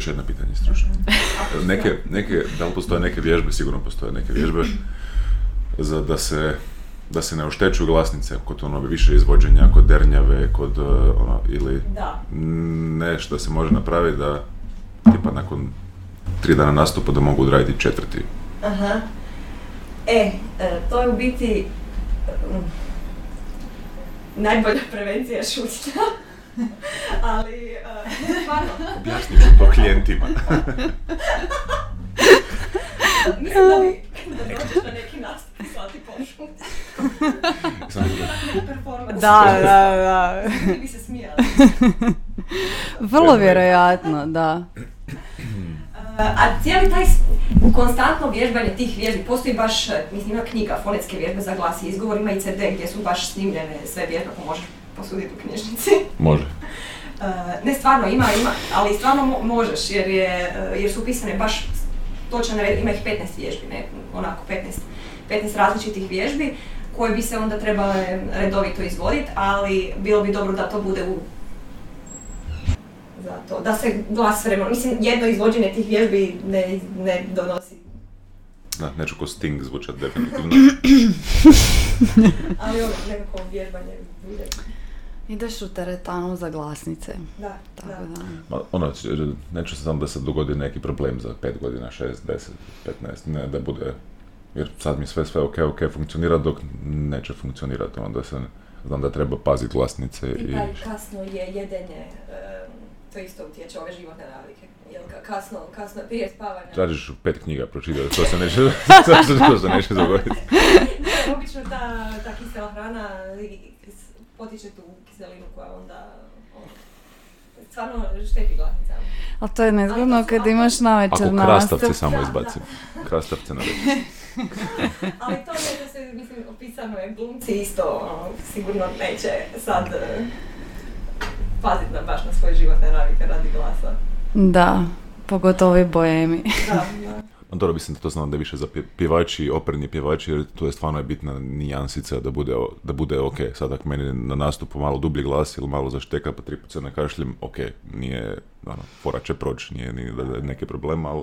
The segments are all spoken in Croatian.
još jedno pitanje stručno. Neke, neke, da li postoje neke vježbe, sigurno postoje neke vježbe, za da se da se ne oštećuju glasnice kod ono više izvođenja, kod dernjave, kod uh, ono, ili Da. nešto se može napraviti da tipa nakon tri dana nastupa da mogu odraditi četvrti. Aha. E, e, to je u biti mm, najbolja prevencija šutnja. Ali, e, stvarno, Objasnit ću to klijentima. mislim da bi da dođeš na neki nastup slati. Da, da, da. Svi bi se smijali. Vrlo vjerojatno, da. A cijeli taj konstantno vježbanje tih vježbi, postoji baš, e, mislim ima knjiga, fonetske vježbe za glas i izgovor, ima i CD gdje su baš snimljene sve vježbe, ako možeš posuditi u knjižnici. Može. E, ne, stvarno ima, ima, ali stvarno mo- možeš jer, je, e, jer su upisane baš točno ima ih 15 vježbi, ne, onako 15, 15 različitih vježbi koje bi se onda trebale redovito izvoditi, ali bilo bi dobro da to bude u za to, da se glas vremenom, mislim jedno izvođenje tih vježbi ne, ne donosi, Da, neću ko Sting zvučat definitivno. ali ono nekako vježbanje bude, Ideš u teretanu za glasnice. da, Tako da. da. Ma, ono, neću se samo da se dogodi neki problem za 5 godina, 6, 10, 15, ne da bude, jer sad mi sve sve ok, ok funkcionira dok neće funkcionirati, onda se, znam da treba paziti glasnice I i... taj kasno je jedenje, em, to isto utječe ove životne navike. Jel ka- kasno, kasno prije spavanja. Tražiš pet knjiga pročitati, to se neće, to se neće dogoditi. Obično ta, ta kisela hrana potiče tu kiselinu koja onda ono, stvarno šteti glasnicama. Ali to je nezgodno kad imaš na večer Ako krastavce samo izbacim. Krastavce na večer. Ali to je da se, mislim, opisano je glumci isto, ono, sigurno neće sad e, paziti na, baš na svoje životne navike radi glasa. Da, pogotovo i boemi. Da, da. No, dobro, mislim da to znam da je više za pje- pjevači, operni pjevači, jer tu je stvarno je bitna nijansica da bude, da bude ok. Sad ako meni na nastupu malo dublji glas ili malo zašteka pa tri put se nakašljem, ok, nije, ono, fora će proći, nije ni da je neki problem, ali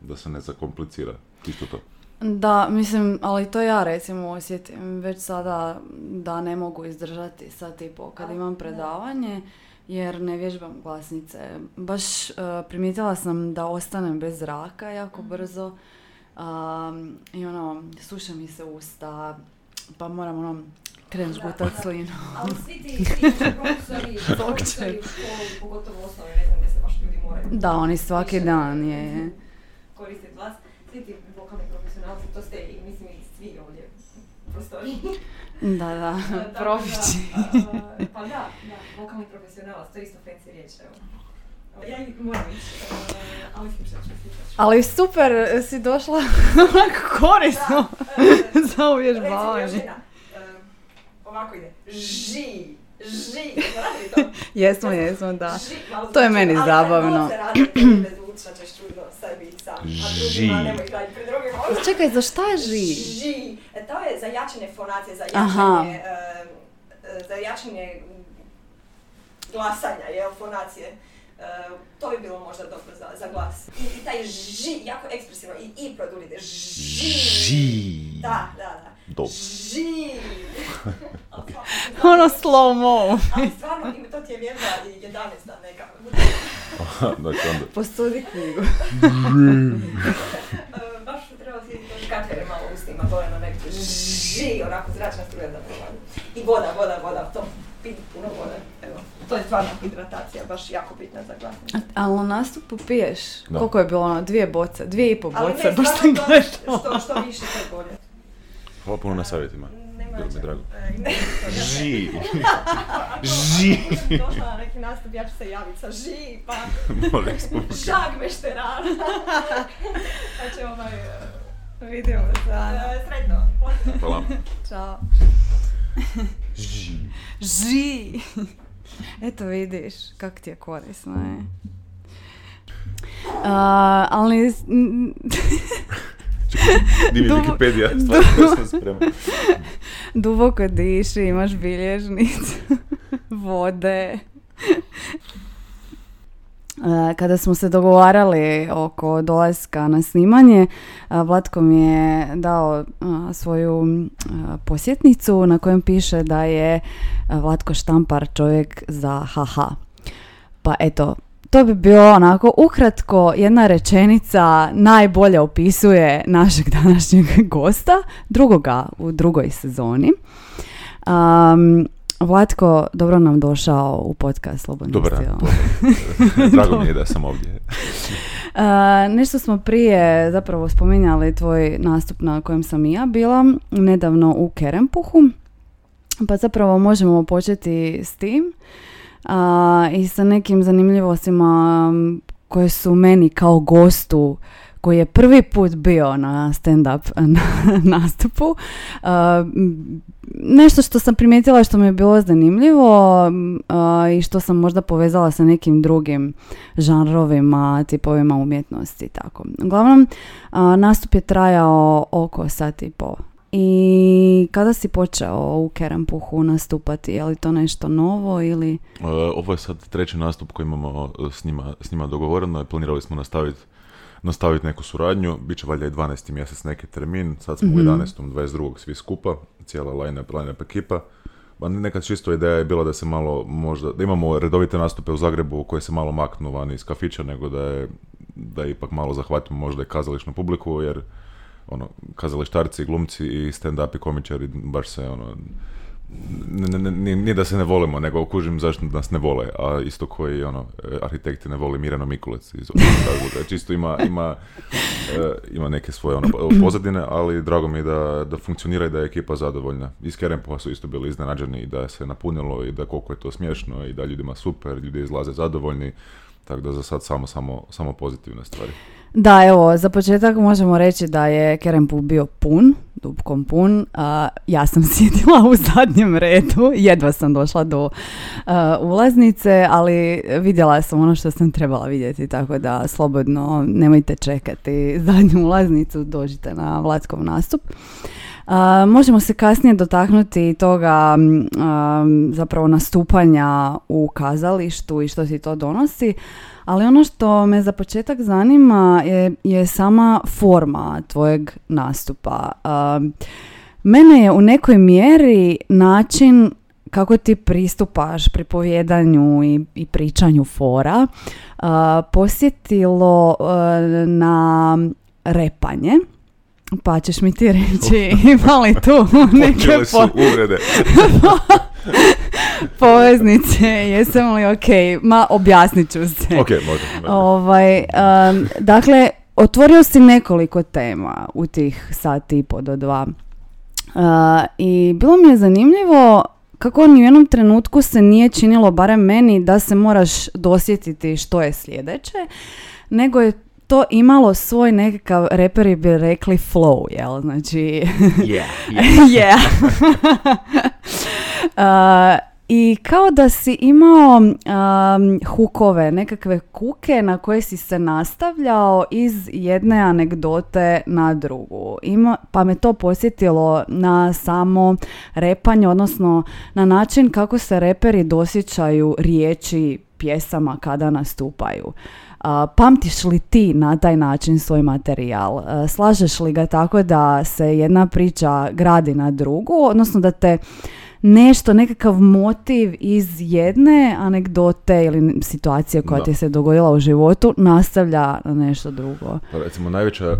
da se ne zakomplicira. Isto to. Da, mislim, ali to ja recimo osjetim već sada da ne mogu izdržati sad tipo kad imam da. predavanje jer ne vježbam glasnice. Baš uh, primijetila sam da ostanem bez zraka jako brzo um, i ono, suše mi se usta, pa moram ono krenut žgutat slinu. Ali svi ti, ti profesori, profesori u školu, pogotovo u osnovi, ne znam gdje se baš ljudi moraju Da, oni svaki više, dan je, je. koristiti glas. Svi ti vokalni profesionalci, to ste i mislim i svi ovdje u prostoriji. Da, da, profići. Pa da, da, vokalni profesionalac, to je isto fancy riječ, evo. Ja moram ići, ali slušat ću, slušat ću. Ali super si došla onako korisno Da, e, za Recimo još uvježbavanje. jedna. Um, ovako ide. Ži. Ži. To? Jesmo, jesmo, da. Ži. Malo To je meni ali zabavno. ćeš čudno sebi sam. A Ži. drugima nemoj raditi pred drugima. Čekaj, za šta je ži? Ži. E, To je za jačanje fonacije, za jačanje, e, za jačanje glasanja, jel, fonacije. E, to bi bilo možda dobro za, za glas. I, I taj ži, jako ekspresivno, i i produlite. Ži. Ži. Da, da, da. Dobro. Ži. Ono slow mo. Ali stvarno, ima to ti je vježba i 11 neka. Znači onda, Postudi knjigu. E, baš treba si to škatere malo u ustima, gore na neku. Ži, onako zračna struja da. I voda, voda, voda, to piti puno vode. Evo, to je stvarno hidratacija, baš jako bitna za glasnost. Ali na nastupu piješ? Da. Koliko je bilo ono? Dvije boce? Dvije i pol Ali boce, ne, baš sam stvarno to, gledala. što, što više, to je bolje. hvala puno na savjetima. Nema Bilo mi drago. E, to je- Ži. Ži. Došla na neki nastup, ja ću se javiti sa ži, pa Molim se. žag mešterana. pa će ovaj... e, Vidimo se. e, Sretno, pozdrav. Hvala. Čao. Ži. Ži. Eto vidiš, kak ti je korisno je. A, ali... n- Di mi Dubo- Wikipedia, stvarno sam spreman. Duboko diši, imaš bilježnicu, vode. E, Kada smo se dogovarali oko dolaska na snimanje, a, Vlatko mi je dao a, svoju posjetnicu na kojem piše da je Vlatko Štampar čovjek za haha. Pa eto, to bi bilo onako ukratko jedna rečenica najbolje opisuje našeg današnjeg gosta, drugoga u drugoj sezoni. Vlatko, dobro nam došao u podcast Slobodni Dobar. Drago mi je da sam ovdje. A, nešto smo prije zapravo spominjali tvoj nastup na kojem sam i ja bila nedavno u Kerempuhu. Pa zapravo možemo početi s tim a, i sa nekim zanimljivostima koje su meni kao gostu koji je prvi put bio na stand-up na- nastupu. m, nešto što sam primijetila što mi je bilo zanimljivo a, i što sam možda povezala sa nekim drugim žanrovima, tipovima umjetnosti i tako. Uglavnom, a, nastup je trajao oko sat i po. I kada si počeo u Kerempuhu nastupati? Je li to nešto novo ili... Uh, ovo je sad treći nastup koji imamo uh, s njima, s njima dogovoreno planirali smo nastaviti nastaviti neku suradnju, bit će valjda i 12. mjesec neki termin, sad smo Mhm. u 11. 22. svi skupa, cijela line-up, line-up ekipa. Pa nekad čisto ideja je bila da se malo možda, da imamo redovite nastupe u Zagrebu koje se malo maknu van iz kafića, nego da je, da ipak malo zahvatimo možda i kazališnu publiku, jer ono, kazalištarci, glumci i stand-up i komičari baš se ono, nije- nije da se ne volimo, nego kužim zašto nas ne vole, a isto koji ono, e, arhitekti ne vole Mirano Mikulec iz razloga. Čisto ima, ima, e, ima neke svoje ono, pozadine, ali drago mi je da, da funkcionira i da je ekipa zadovoljna. Iz Kerempuha su isto bili iznenađeni i da se napunilo i da koliko je to smiješno i da ljudima super, ljudi izlaze zadovoljni, tako da za sad samo, samo, samo pozitivne stvari. Da, evo, za početak možemo reći da je Kerempuh bio pun, dubkom pun. A, ja sam sjedila u zadnjem redu, jedva sam došla do a, ulaznice, ali vidjela sam ono što sam trebala vidjeti, tako da slobodno nemojte čekati zadnju ulaznicu, dođite na Vlatkov nastup. A, možemo se kasnije dotaknuti toga a, zapravo nastupanja u kazalištu i što ti to donosi, ali ono što me za početak zanima je, je sama forma tvojeg nastupa. A, mene je u nekoj mjeri način kako ti pristupaš pripovjedanju i, i pričanju fora posjetilo a, na repanje. Pa ćeš mi ti reći ima li tu neke su po- uvrede. poveznice, jesam li ok? Ma objasnit ću se. ok, može. Ovaj, um, dakle, otvorio si nekoliko tema u tih sat i po do dva. Uh, I bilo mi je zanimljivo kako ni u jednom trenutku se nije činilo, barem meni, da se moraš dosjetiti što je sljedeće, nego je to imalo svoj nekakav, reperi bi rekli flow, jel? Znači, Yeah, yeah. Uh, I kao da si imao um, hukove, nekakve kuke na koje si se nastavljao iz jedne anegdote na drugu. Ima, pa me to posjetilo na samo repanje, odnosno na način kako se reperi dosjećaju riječi pjesama kada nastupaju. Pamtiš li ti na taj način svoj materijal? Slažeš li ga tako da se jedna priča gradi na drugu, odnosno da te nešto, nekakav motiv iz jedne anegdote ili situacije koja Da. ti se dogodila u životu nastavlja na nešto drugo. Pa recimo najveća,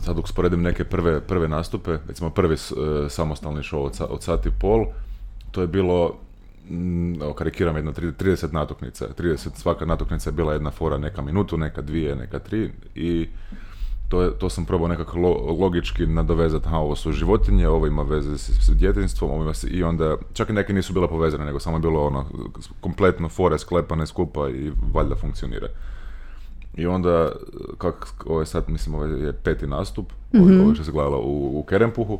sad usporedim neke prve, prve nastupe, recimo prvi e, samostalni show od, od sat i pol, to je bilo, evo karikiram jedno, tri- 30 natuknica, 30, svaka natuknica je bila jedna fora, neka minutu, neka dvije, neka tri i to, je, to sam probao nekako lo- logički nadovezati, aha, ovo su životinje, ovo ima veze s, s djetinstvom, ovo ima se, i onda, čak i neke nisu bile povezane, nego samo je bilo ono, kompletno fore sklepane skupa i valjda funkcionira. I onda, kak, ovo je sad, mislim, ovo je peti nastup, ovo, ovo što se gledalo u, u Kerempuhu,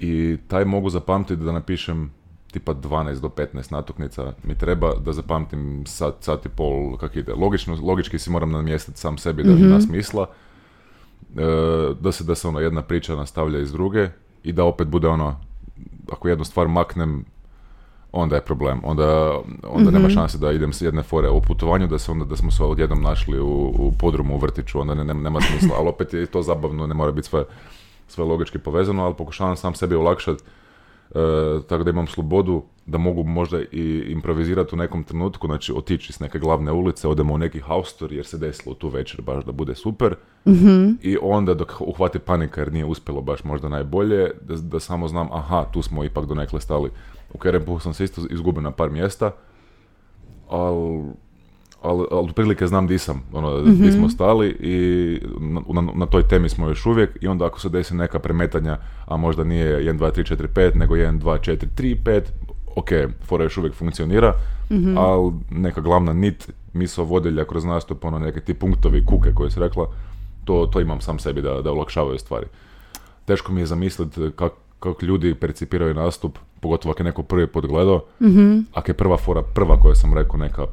i taj mogu zapamtiti da napišem tipa 12 do 15 natuknica mi treba da zapamtim sat, sat i pol kak ide. Logično, logički si moram namjestiti sam sebi da ima smisla, e, da se da se ono jedna priča nastavlja iz druge i da opet bude ono, ako jednu stvar maknem, onda je problem. Onda, onda nema šanse da idem s jedne fore u putovanju, da, se onda, da smo se odjednom našli u, u podrumu u vrtiću, onda ne, ne- nema smisla. Ali opet je to zabavno, ne mora biti sve, sve logički povezano, ali pokušavam sam sebi olakšati tako da imam slobodu da mogu možda i improvizirati u nekom trenutku, znači otići s neke glavne ulice, odemo u neki house tour jer se desilo tu večer baš da bude super i onda dok uhvati panika jer nije uspjelo baš možda najbolje, da, da samo znam aha, tu smo ipak donekle stali. U Kerempuhu sam se isto izgubio na par mjesta, ali ali al otprilike znam di sam, ono, di smo stali i na, na, na toj temi smo još uvijek i onda ako se desi neka premetanja, a možda nije 1, 2, 3, 4, 5, nego 1, 2, 4, 3, 5, ok, fora još uvijek funkcionira, ali neka glavna nit, misao vodilja kroz nastup, ono neke ti punktovi, kuke koje si rekla, to, to imam sam sebi da, da olakšavaju stvari. Teško mi je zamisliti kako kako ljudi percipiraju nastup, pogotovo ako je neko prvi put gledao, ako je prva fora, prva koja sam rekao neka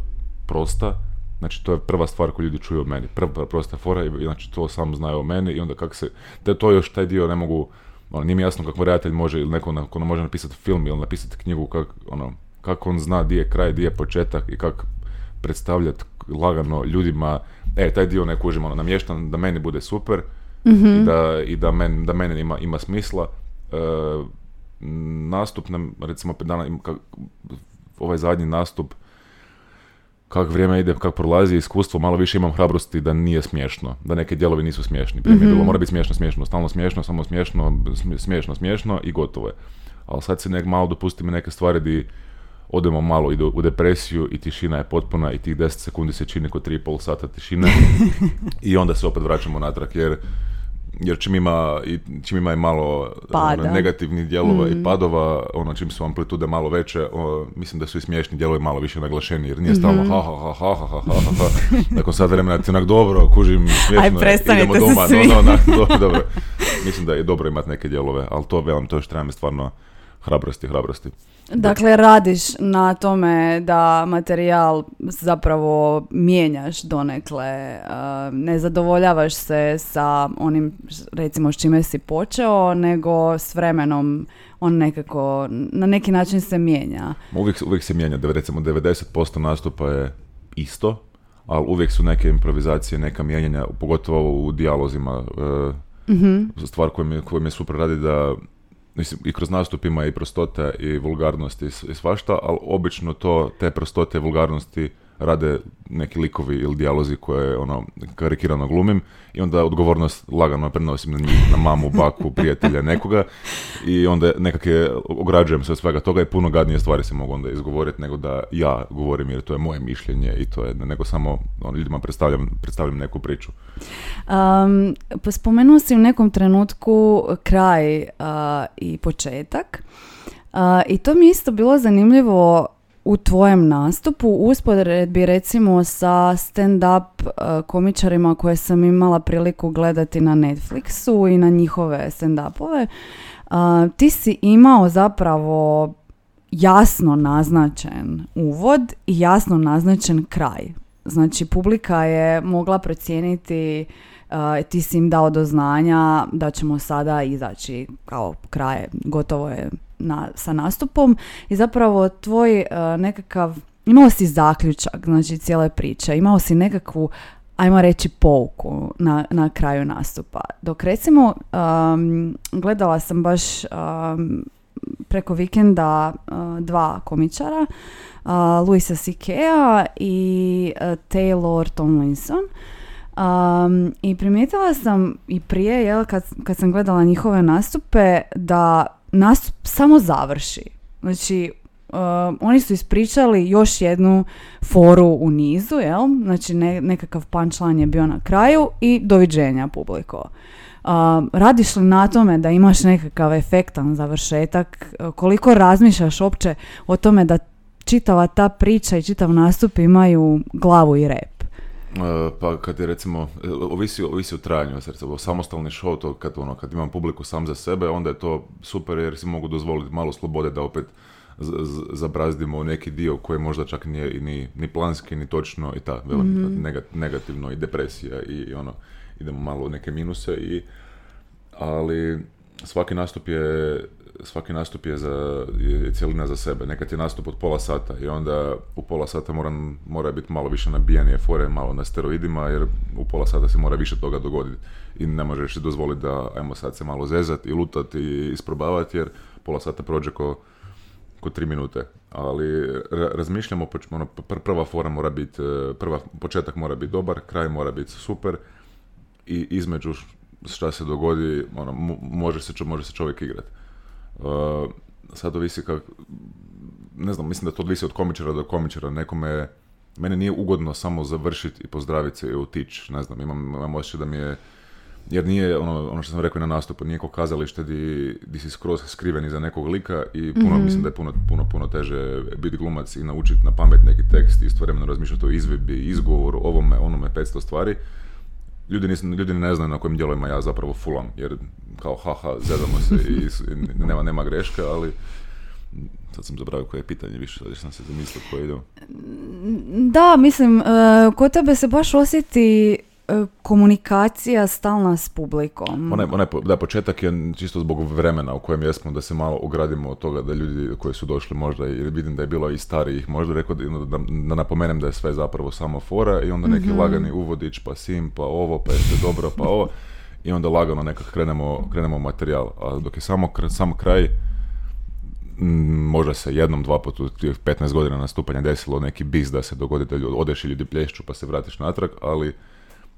prosta, znači to je prva stvar koju ljudi čuju o meni, prva prosta fora i znači to sam znaju o meni i onda kako se, te to još taj dio ne mogu, ono, nije mi jasno kako redatelj može ili neko ko može napisati film ili napisati knjigu kak, ono, kako on zna di je kraj, di je početak i kako predstavljati lagano ljudima, e, taj dio ne kužim, ono, namještam da meni bude super i da, i da, men, da mene ima, ima smisla. E, nastup, nam, recimo, dana, ovaj zadnji nastup, kako vrijeme ide, kako prolazi iskustvo, malo više imam hrabrosti da nije smiješno, da neki dijelovi nisu smiješni. Prije je bilo, mora biti smiješno, smiješno, stalno smiješno, samo smiješno, smi- smiješno, smiješno i gotovo je. Ali sad se nek malo dopusti mi neke stvari di odemo malo i do- u depresiju i tišina je potpuna i tih 10 sekundi se čini kod 3,5 sata tišine i onda se opet vraćamo natrag jer jer čim ima, i, čim ima i malo ono, negativnih dijelova mm. i padova, ono čim su amplitude malo veće, o, mislim da su i smiješni dijelovi malo više naglašeni, jer nije stalno mm. ha ha ha ha ha ha ha ha nakon sad vremena ti onak dobro, kužim, smiješno Aj, idemo doma, svi. no, no, dobro, dobro. Mislim da je dobro imati neke dijelove, ali to, velim, to još treba stvarno hrabrosti, hrabrosti. Dakle, radiš na tome da materijal zapravo mijenjaš donekle, uh, ne zadovoljavaš se sa onim, recimo, s čime si počeo, nego s vremenom on nekako, na neki način se mijenja. Uvijek, uvijek se mijenja, recimo 90% nastupa je isto, ali uvijek su neke improvizacije, neka mijenjanja, pogotovo u dijalozima. E, Stvar koju mi, koju mi je super radi da mislim, i kroz nastup ima i prostote i vulgarnosti i svašta, ali obično to, te prostote i vulgarnosti rade neki likovi ili dijalozi koje ono karikirano glumim i onda odgovornost lagano prenosim na njih, na mamu, baku, prijatelja, nekoga i onda nekak je, ograđujem se od svega toga i puno gadnije stvari se mogu onda izgovoriti nego da ja govorim jer to je moje mišljenje i to je, nego samo ono, ljudima predstavljam, predstavljam neku priču. Um, pa spomenuo si u nekom trenutku kraj uh, i početak Uh, i to mi isto bilo zanimljivo u tvojem nastupu usporedbi recimo sa stand-up uh, komičarima koje sam imala priliku gledati na Netflixu i na njihove stand-upove. Uh, ti si imao zapravo jasno naznačen uvod i jasno naznačen kraj. Znači, publika je mogla procijeniti, uh, ti si im dao do znanja da ćemo sada izaći kao kraje, gotovo je na, sa nastupom i zapravo tvoj uh, nekakav, imao si zaključak, znači cijele priče, imao si nekakvu ajmo reći pouku na, na kraju nastupa. Dok recimo um, gledala sam baš um, preko vikenda uh, dva komičara, uh, Luisa C.K.-a i uh, Taylor Tomlinson. Um, I primijetila sam i prije, jel, kad, kad sam gledala njihove nastupe, da nastup samo završi. Znači, um, oni su ispričali još jednu foru u nizu, jel? Znači, ne, nekakav punchline je bio na kraju i doviđenja publiko. Um, radiš li na tome da imaš nekakav efektan završetak? Uh, Koliko razmišljaš opće o tome da čitava ta priča i čitav nastup imaju glavu i rep? E, pa kad je recimo, e, ovisi, ovisi o trajanju, recimo samostalni show, to kad, ono, kad imam publiku sam za sebe, onda je to super jer si mogu dozvoliti malo slobode da opet zabrazdimo neki dio koji možda čak nije ni, ni planski, ni točno i ta, velim, nega- negativno i depresija i, i ono, idemo malo u neke minuse i ali svaki nastup je svaki nastup je, za, je cijelina za sebe. Nekad je nastup od pola sata i onda u pola sata moram, mora biti malo više nabijanije fore, malo na steroidima, jer u pola sata se mora više toga dogoditi. I ne možeš si dozvoliti da, ajmo sad se malo zezat i lutat i isprobavati, jer pola sata prođe ko, ko tri minute. Ali razmišljamo, ono, prva fora mora biti, e, prva, početak mora biti dobar, kraj mora biti super i između šta se dogodi, ono, može se, može se čovjek igrati. Uh, sad ovisi kak, ne znam, mislim da to ovisi od komičara do komičara, nekome, mene nije ugodno samo završiti i pozdraviti se i otići, ne znam, imam, imam osjećaj da mi je, jer nije ono, ono što sam rekao na nastupu, nije ko kazalište di, di si skroz skriven iza nekog lika i puno, mm mislim da je puno, puno, puno teže biti glumac i naučiti na pamet neki tekst i istovremeno razmišljati o izvedbi, izgovoru, ovome, onome, 500 stvari ljudi, nis, ljudi ne znaju na kojim dijelovima ja zapravo fulam, jer kao haha, zezamo se i, nema, nema greške, ali sad sam zaboravio koje je pitanje više, sad sam se zamislio koje ide. Da, mislim, uh, kod tebe se baš osjeti E, komunikacija stalna s publikom. Onaj, onaj, da, početak je čisto zbog vremena u kojem jesmo, da se malo ogradimo od toga da ljudi koji su došli možda, jer vidim da je bilo i starijih, možda rekao da, da, da napomenem da je sve zapravo samo fora i onda neki mm lagani uvodić, pa sim, pa ovo, pa jeste dobro, pa ovo i onda lagano nekak krenemo, krenemo materijal. A dok je samo, samo kraj, možda se jednom, dva puta u 15 godina nastupanja desilo neki biz da se dogodi da odeš i ljudi plješću pa se vratiš natrag, ali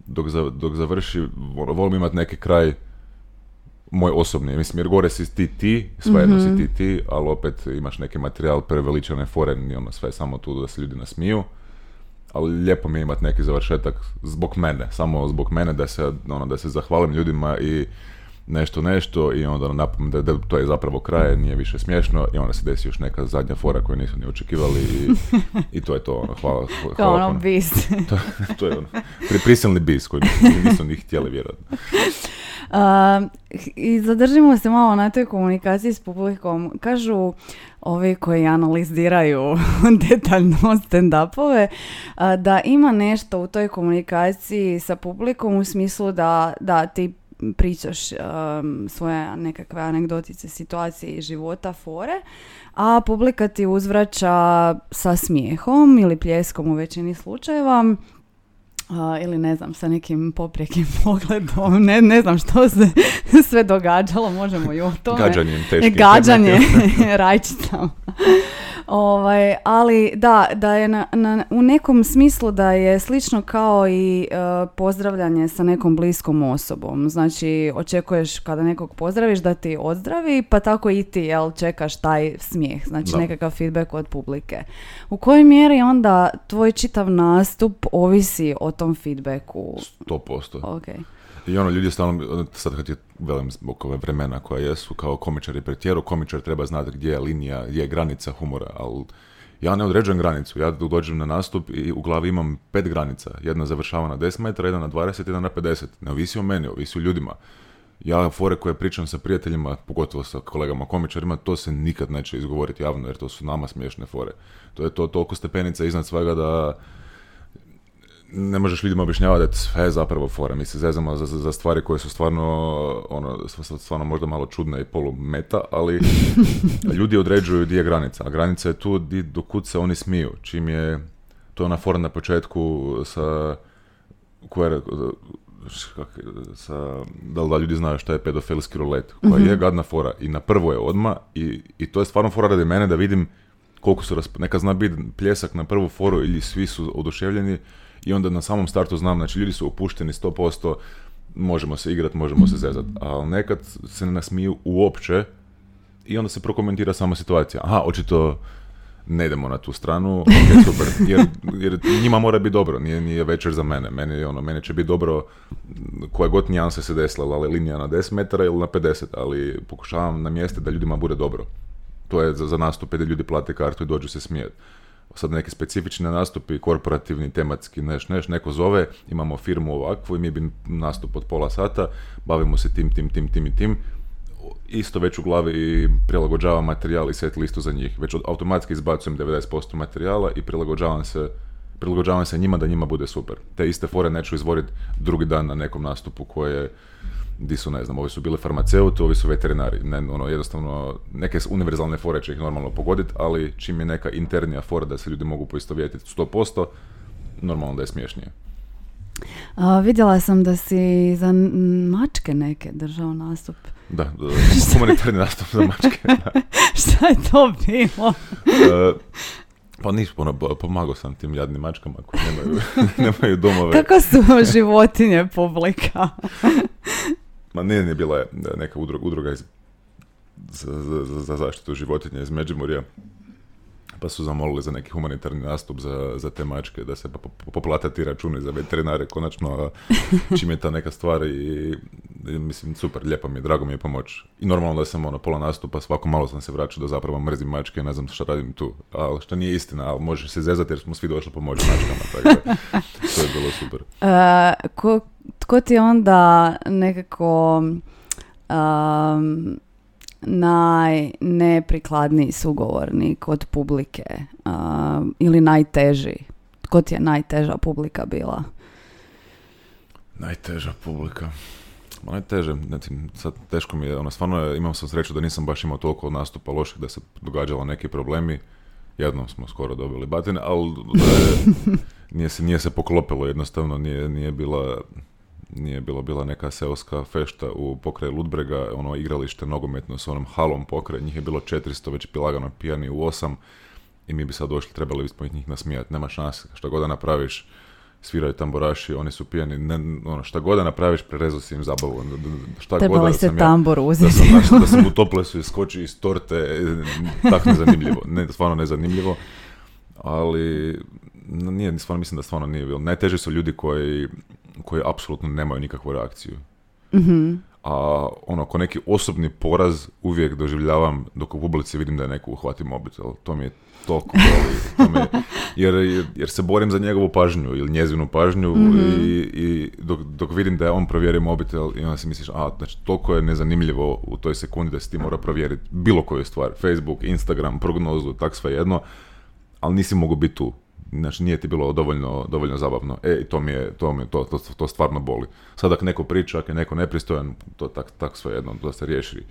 dok, za, dok završi, ono, volim imati neki kraj moj osobni, mislim jer gore si ti ti, sve jedno si ti mhm. ti, ali opet imaš neki materijal preveličane fore i ono sve samo tu da se ljudi nasmiju. Ali lijepo mi je imati neki završetak zbog mene, samo zbog mene da se, ono, da se zahvalim ljudima i nešto nešto i onda napom da, da, to je zapravo kraj, nije više smiješno i onda se desi još neka zadnja fora koju nisu ni očekivali i, i to je to, ono, hvala. hvala Kao ono bis. to, to, je ono, pri, prisilni bis koji nisu ni htjeli vjerojatno. Uh, I zadržimo se malo na toj komunikaciji s publikom. Kažu ovi koji analiziraju detaljno stand-upove, da ima nešto u toj komunikaciji sa publikom u smislu da, da ti pričaš um, svoje nekakve anegdotice, situacije iz života, fore, a publika ti uzvraća sa smijehom ili pljeskom u većini slučajeva. ili ne znam, sa nekim poprijekim pogledom, ne, ne znam što se sve događalo, možemo i o tome. Gađanjem teškim. Gađanje rajčicama. Ovaj, ali da, da je na, na, u nekom smislu da je slično kao i e, pozdravljanje sa nekom bliskom osobom. Znači, očekuješ kada nekog pozdraviš da ti odzdravi, pa tako i ti, jel, čekaš taj smijeh, znači nekakav feedback od publike. U kojoj mjeri onda tvoj čitav nastup ovisi o tom feedbacku? 100%. Ok. I ono, ljudi stalno, sad kad je, velim, zbog ove vremena koja jesu, kao komičari pretjeru, komičar treba znati gdje je linija, gdje je granica humora, ali ja ne određujem granicu, ja dođem na nastup i u glavi imam pet granica, jedna završava na 10 metara, jedna na 20, jedna na 50, ne ovisi o meni, ovisi o ljudima. Ja fore koje pričam sa prijateljima, pogotovo sa kolegama komičarima, to se nikad neće izgovoriti javno, jer to su nama smiješne fore. To je to toliko stepenica iznad svega da ne možeš ljudima objašnjavati da je sve zapravo fora. Mi se zezamo za, za stvari koje su stvarno, ono, stvarno možda malo čudne i polu meta, ali ljudi određuju gdje je granica. A granica je tu di, do kud se oni smiju. Čim je, to je ona fora na početku sa, koja sa, da li da ljudi znaju šta je pedofilski rolet, koja je mhm. gadna fora i na prvo je odma i, i to je stvarno fora radi mene da vidim koliko su, neka zna biti pljesak na prvu foru ili svi su oduševljeni, i onda na samom startu znam, znači ljudi su opušteni 100%, možemo se igrati, možemo se zezati, ali nekad se ne nasmiju uopće i onda se prokomentira sama situacija. Aha, očito ne idemo na tu stranu, ok, super, jer, jer njima mora biti dobro, nije, nije večer za mene, meni, ono, meni će biti dobro koja god nijansa se desila, ali linija na 10 metara ili na 50, ali pokušavam na mjeste da ljudima bude dobro. To je za, za nastupe da ljudi plate kartu i dođu se smijeti sad neki specifični nastupi, korporativni, tematski, neš, neš, neko zove, imamo firmu ovakvu i mi bi nastup od pola sata, bavimo se tim, tim, tim, tim i tim, isto već u glavi prilagođavam materijal i set listu za njih. Već automatski izbacujem 90% materijala i prilagođavam se prilagođavam se njima da njima bude super. Te iste fore neću izvoriti drugi dan na nekom nastupu koje di su, ne znam, ovi su bili farmaceuti, ovi su veterinari. Ne, ono, jednostavno, neke univerzalne fore će ih normalno pogoditi, ali čim je neka internija fora da se ljudi mogu poistovjetiti 100%, normalno da je smiješnije. A, vidjela sam da si za mačke neke držao nastup. Da, humanitarni nastup za mačke. Šta je to bilo? E, pa niš, ono, pomagao sam tim jadnim mačkama koji nemaju, nemaju domove. Kako su životinje publika? Ma nije, nije bila neka udruga, udruga iz, za, za, za zaštitu životinja iz Međimurja pa su zamolili za neki humanitarni nastup za, za te mačke, da se poplate ti računi za veterinare, konačno čim je ta neka stvar i, mislim, super, lijepo mi je, drago mi je pomoć. I normalno da sam ono, pola nastupa, svako malo sam se vraćao da zapravo mrzim mačke, ne znam šta radim tu, ali što nije istina, ali možeš se zezati jer smo svi došli pomoći mačkama, tako da, to je bilo super. Uh, ko, tko ti onda nekako um, najneprikladniji sugovornik od publike ili najteži? Tko ti je najteža publika bila? Najteža publika. Ma najteže, znači, sad teško mi je, ono, stvarno imam sam sreću da nisam baš imao toliko nastupa loših da se događalo neki problemi. Jednom smo skoro dobili batine, ali nije, se, nije se poklopilo jednostavno, nije, nije bila nije bilo bila neka seoska fešta u pokraj Ludbrega, ono igralište nogometno s onom halom pokraj, njih je bilo 400, već pilagano pijani u osam i mi bi sad došli, trebali bismo njih nasmijati, nema šanse, šta god da napraviš, sviraju tamboraši, oni su pijani, ne, ono, šta god da napraviš, prerezu si im zabavu. Šta god da sam tambor uzeti. Da sam, da sam u toplesu iskočio iz torte, tako nezanimljivo, ne, stvarno nezanimljivo, ali nije, stvarno mislim da stvarno nije bilo. Najteži su ljudi koji koji apsolutno nemaju nikakvu reakciju. mm A ono, ko neki osobni poraz uvijek doživljavam dok u publici vidim da je neko uhvati mobitel. To mi je toliko boli. To jer, jer se borim za njegovu pažnju ili njezinu pažnju mhm. i, i dok, dok, vidim da je on provjeri mobitel i onda si misliš, a, znači toliko je nezanimljivo u toj sekundi da si ti mora provjeriti bilo koju stvar. Facebook, Instagram, prognozu, tak sve jedno, ali nisi mogu biti tu znači nije ti bilo dovoljno, dovoljno zabavno. E, to mi je, to, mi, to, to, to stvarno boli. Sad ako neko priča, ako je neko nepristojan, to tak, tak sve jedno, to se riješi.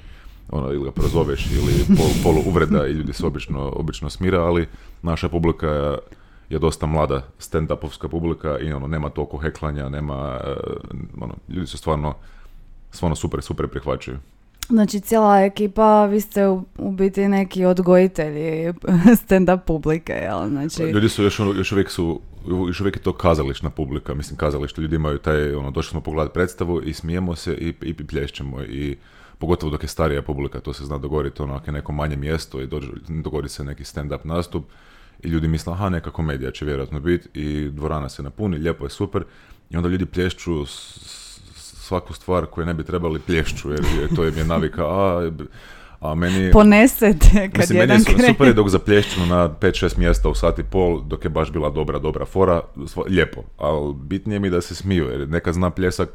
Ono, ili ga prozoveš, ili pol, polu uvreda i ljudi se obično, obično smira, ali naša publika je, dosta mlada stand-upovska publika i ono, nema toliko heklanja, nema, e, ono, ljudi su stvarno, stvarno super, super prihvaćaju. Znači cijela ekipa, vi ste u, biti neki odgojitelji stand-up publike, jel? Znači... Ljudi su još, još uvijek su, još uvijek je to kazališna publika, mislim kazalište, ljudi imaju taj, ono, došli smo pogledati predstavu i smijemo se i, i plješćemo i pogotovo dok je starija publika, to se zna dogoditi, ono, ako je neko manje mjesto i dođe, dogodi se neki stand-up nastup i ljudi misle, aha, neka komedija će vjerojatno biti i dvorana se napuni, lijepo je super i onda ljudi plješću svaku stvar koju ne bi trebali plješću, jer to je mi je navika, a, a meni... Ponesete kad mislim, jedan meni je super je dok zaplješću na 5-6 mjesta u sati pol, dok je baš bila dobra, dobra fora, lijepo, ali bitnije mi da se smiju, jer neka zna pljesak,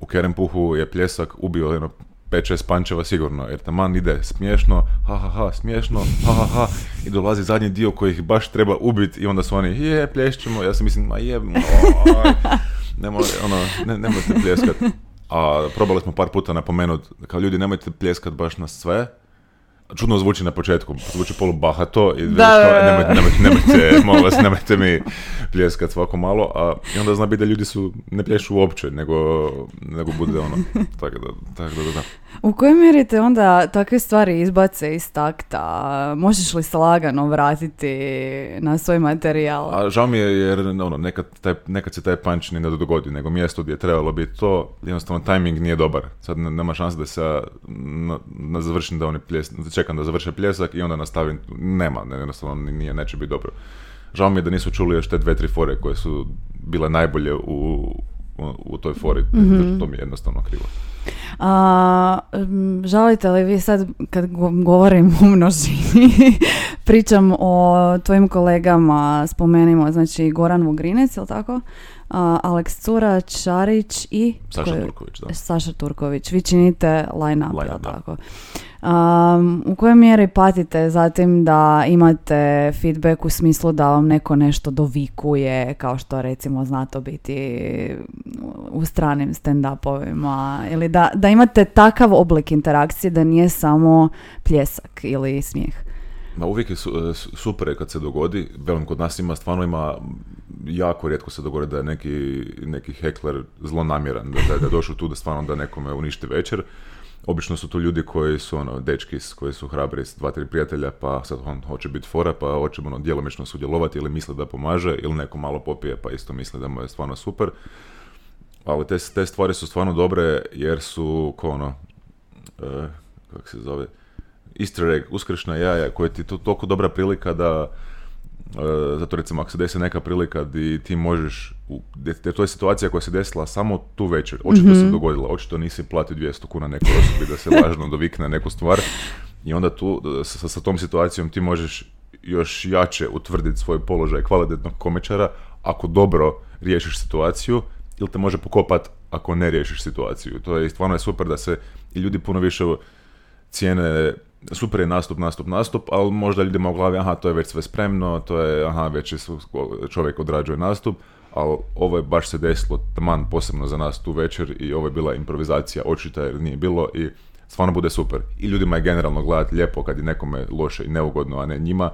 u Kerempuhu je pljesak ubio jedno 5-6 pančeva sigurno, jer taman ide smiješno, ha ha ha, smiješno, ha ha ha, i dolazi zadnji dio koji ih baš treba ubiti i onda su oni, je, plješćemo, ja sam mislim, ma je, Nemo, ono, ne, nemojte pljeskat. A probali smo par puta napomenuti, kao ljudi nemojte pljeskat baš na sve, čudno zvuči na početku, zvuči polu bahato i da, nemojte, nemojte, nemojte, molim vas, nemojte mi pljeskat svako malo, a i onda zna biti da ljudi su, ne plješu uopće, nego, nego bude ono, tako da, tako da, da. U kojoj mjeri te onda takve stvari izbace iz takta? Možeš li se lagano vratiti na svoj materijal? A žao mi je jer ono, nekad, taj, nekad se taj punch ne dogodi, nego mjesto gdje je trebalo biti to, jednostavno timing nije dobar. Sad nema šanse da se na, na završim da oni pljes, čekam da završe pljesak i onda nastavim, nema, ne, jednostavno nije, neće biti dobro. Žao mi je da nisu čuli još te dve, tri fore koje su bile najbolje u, u, toj fori, mm to mi je jednostavno krivo. A, žalite li vi sad, kad govorim o množini, pričam o tvojim kolegama, spomenimo, znači Goran Vugrinec, je tako? Aleks Cura, Čarić i... Saša Turković, da. Saša Turković. Vi činite line-up, line tako? Um, u kojoj mjeri patite zatim da imate feedback u smislu da vam neko nešto dovikuje, kao što recimo zna to biti u stranim stand-upovima, ili da, da imate takav oblik interakcije da nije samo pljesak ili smijeh? Ma uvijek je super kad se dogodi, velim kod nas ima, stvarno ima, jako rijetko se dogodi da je neki, neki hekler zlonamjeran, da, da je došao tu da stvarno da nekome uništi večer obično su to ljudi koji su ono, dečki koji su hrabri s dva, tri prijatelja, pa sad on hoće biti fora, pa hoće ono, djelomično sudjelovati ili misli da pomaže, ili neko malo popije pa isto misli da mu je stvarno super. Ali te, te stvari su stvarno dobre jer su ko ono, e, kako se zove, easter egg, uskršnja jaja, koja ti to toliko dobra prilika da zato recimo ako se desi neka prilika di ti možeš, to je situacija koja se desila samo tu večer, očito se mhm. dogodila, očito nisi platio 200 kuna nekoj osobi da se lažno dovikne neku stvar i onda tu sa, sa tom situacijom ti možeš još jače utvrditi svoj položaj kvalitetnog komičara ako dobro riješiš situaciju ili te može pokopat ako ne riješiš situaciju. To je stvarno je super da se i ljudi puno više cijene super je nastup, nastup, nastup, ali možda ljudima u glavi, aha, to je već sve spremno, to je, aha, već je čovjek odrađuje nastup, ali ovo je baš se desilo taman posebno za nas tu večer i ovo je bila improvizacija očita jer nije bilo i stvarno bude super. I ljudima je generalno gledati lijepo kad je nekome loše i neugodno, a ne njima.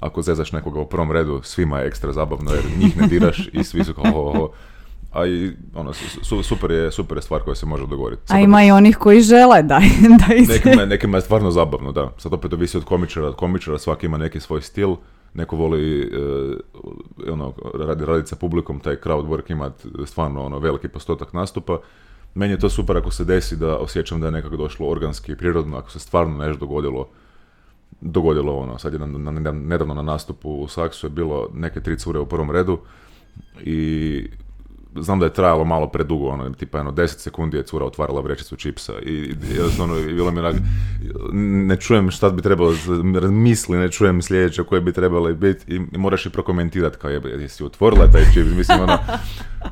Ako zezaš nekoga u prvom redu, svima je ekstra zabavno jer njih ne diraš i svi su kao a i ono, su, super, je, super je stvar koja se može dogoditi. a ima i onih koji žele da, da ih nekima, nekima je stvarno zabavno, da. Sad opet ovisi od komičara, od komičara svaki ima neki svoj stil, neko voli uh, ono, radi, raditi sa publikom, taj crowd work ima stvarno ono, veliki postotak nastupa. Meni je to super ako se desi da osjećam da je nekako došlo organski i prirodno, ako se stvarno nešto dogodilo dogodilo ono, sad je na, na, nedavno na nastupu u Saksu je bilo neke tri cure u prvom redu i znam da je trajalo malo predugo, ono, tipa jedno 10 sekundi je cura otvarala vrećicu čipsa i, ono, bilo mi ne čujem šta bi trebalo, misli, ne čujem sljedeće koje bi trebale biti i, moraš i prokomentirati kao je, jesi otvorila taj čips, mislim ono,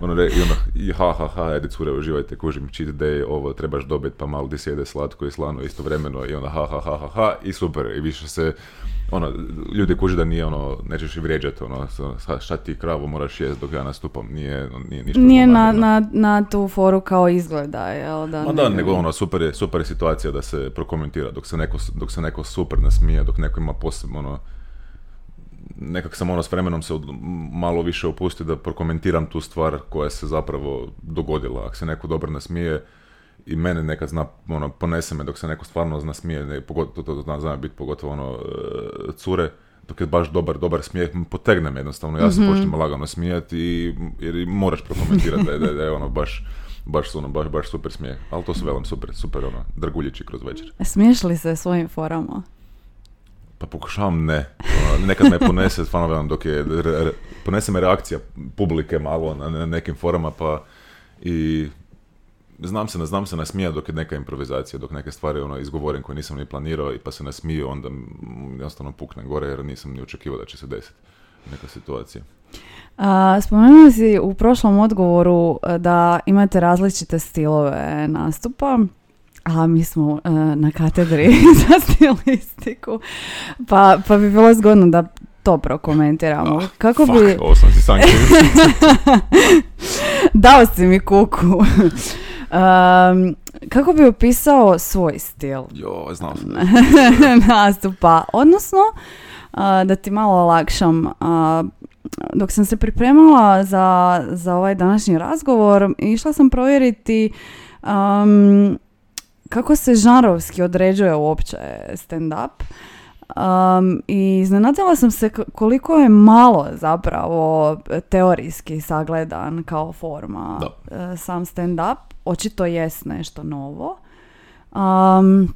ono, i ono, i ha ha ha, ajde cure, uživajte, kužim, cheat day, ovo trebaš dobiti pa malo di sjede slatko i slano istovremeno i onda ha ha ha ha ha i super, i više se ono, ljudi kuži da nije ono, nećeš i vrijeđati, ono, šta ti kravu moraš jest dok ja nastupam, nije, nije ništa Nije na, na, na, tu foru kao izgleda, jel da? Ma da, nego ono, super je, super je situacija da se prokomentira, dok se neko, dok se neko super nasmije, dok neko ima posebno, ono, nekak sam ono s vremenom se malo više opusti da prokomentiram tu stvar koja se zapravo dogodila. Ako se neko dobro nasmije, i mene nekad zna, ono, ponese me dok se neko stvarno zna smije, ne, pogotovo, to zna, zna biti pogotovo ono, e, cure, dok je baš dobar, dobar smijeh, potegne me jednostavno, ja se mm počnem lagano smijati i, jer moraš prokomentirati da je, da je, ono baš, baš, ono, baš, baš super smijeh, ali to su velim super, super ono, drguljići kroz večer. Smiješ li se svojim forama? Pa pokušavam ne. Ono, nekad me ponese, stvarno velim, dok je, ponese me reakcija publike malo na nekim forama, pa i znam se, ne znam se nasmija dok je neka improvizacija, dok neke stvari ono izgovorim koje nisam ni planirao i pa se nasmiju, onda jednostavno pukne gore jer nisam ni očekivao da će se desiti neka situacija. A, spomenuli si u prošlom odgovoru e, da imate različite stilove nastupa. A mi smo e, na katedri za stilistiku, pa, pa bi bilo zgodno da to prokomentiramo. Oh, Kako fuck, bi... Ovo sam si Dao si mi kuku. Um, kako bi opisao svoj stil? Jo, znam nastupa. Odnosno, da ti malo olakšam, dok sam se pripremala za, za ovaj današnji razgovor, išla sam provjeriti um, kako se žanrovski određuje uopće stand-up. Um, I iznenadila sam se koliko je malo zapravo teorijski sagledan kao forma e, sam stand-up. Očito jest nešto novo. Um,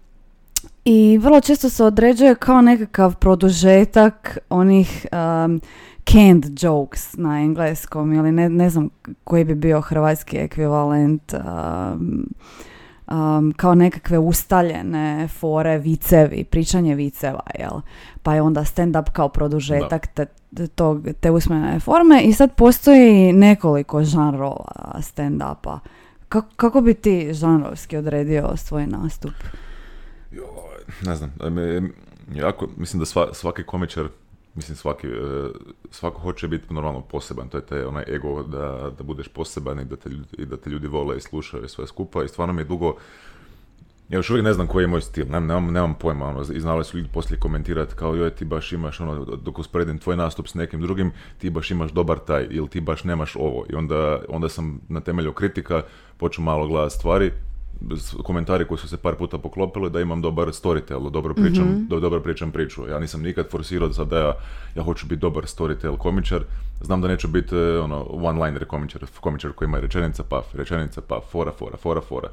I vrlo često se određuje kao nekakav produžetak onih um, canned jokes na engleskom ili ne, ne znam koji bi bio hrvatski ekvivalent. Um, um, kao nekakve ustaljene fore, vicevi, pričanje viceva, jel? Pa je onda stand-up kao produžetak te, tog, te usmene forme i sad postoji nekoliko žanrova stand-upa. Kako, kako bi ti žanrovski odredio svoj nastup? Jo, ne znam, jako, mislim da sva, svaki komičar mislim svaki, e, svako hoće biti normalno poseban, to je taj onaj ego da, da budeš poseban i da, te, i da te ljudi vole i slušaju i sve skupa. I stvarno mi je dugo, ja još uvijek ne znam koji je moj stil, nemam, nemam, nemam pojma, ono, i znali su ljudi poslije komentirati kao joj ti baš imaš, ono, dok usporedim tvoj nastup s nekim drugim, ti baš imaš dobar taj ili ti baš nemaš ovo. I onda, onda sam na temelju kritika počeo malo gledati stvari komentari koji su se par puta poklopili da imam dobar storytel, dobro pričam, mm dobro pričam priču. Ja nisam nikad forsirao sad da ja, ja hoću biti dobar storytel komičar. Znam da neću biti e, ono, one-liner komičar, komičar koji ima rečenica paf, rečenica paf, fora, fora, fora, fora.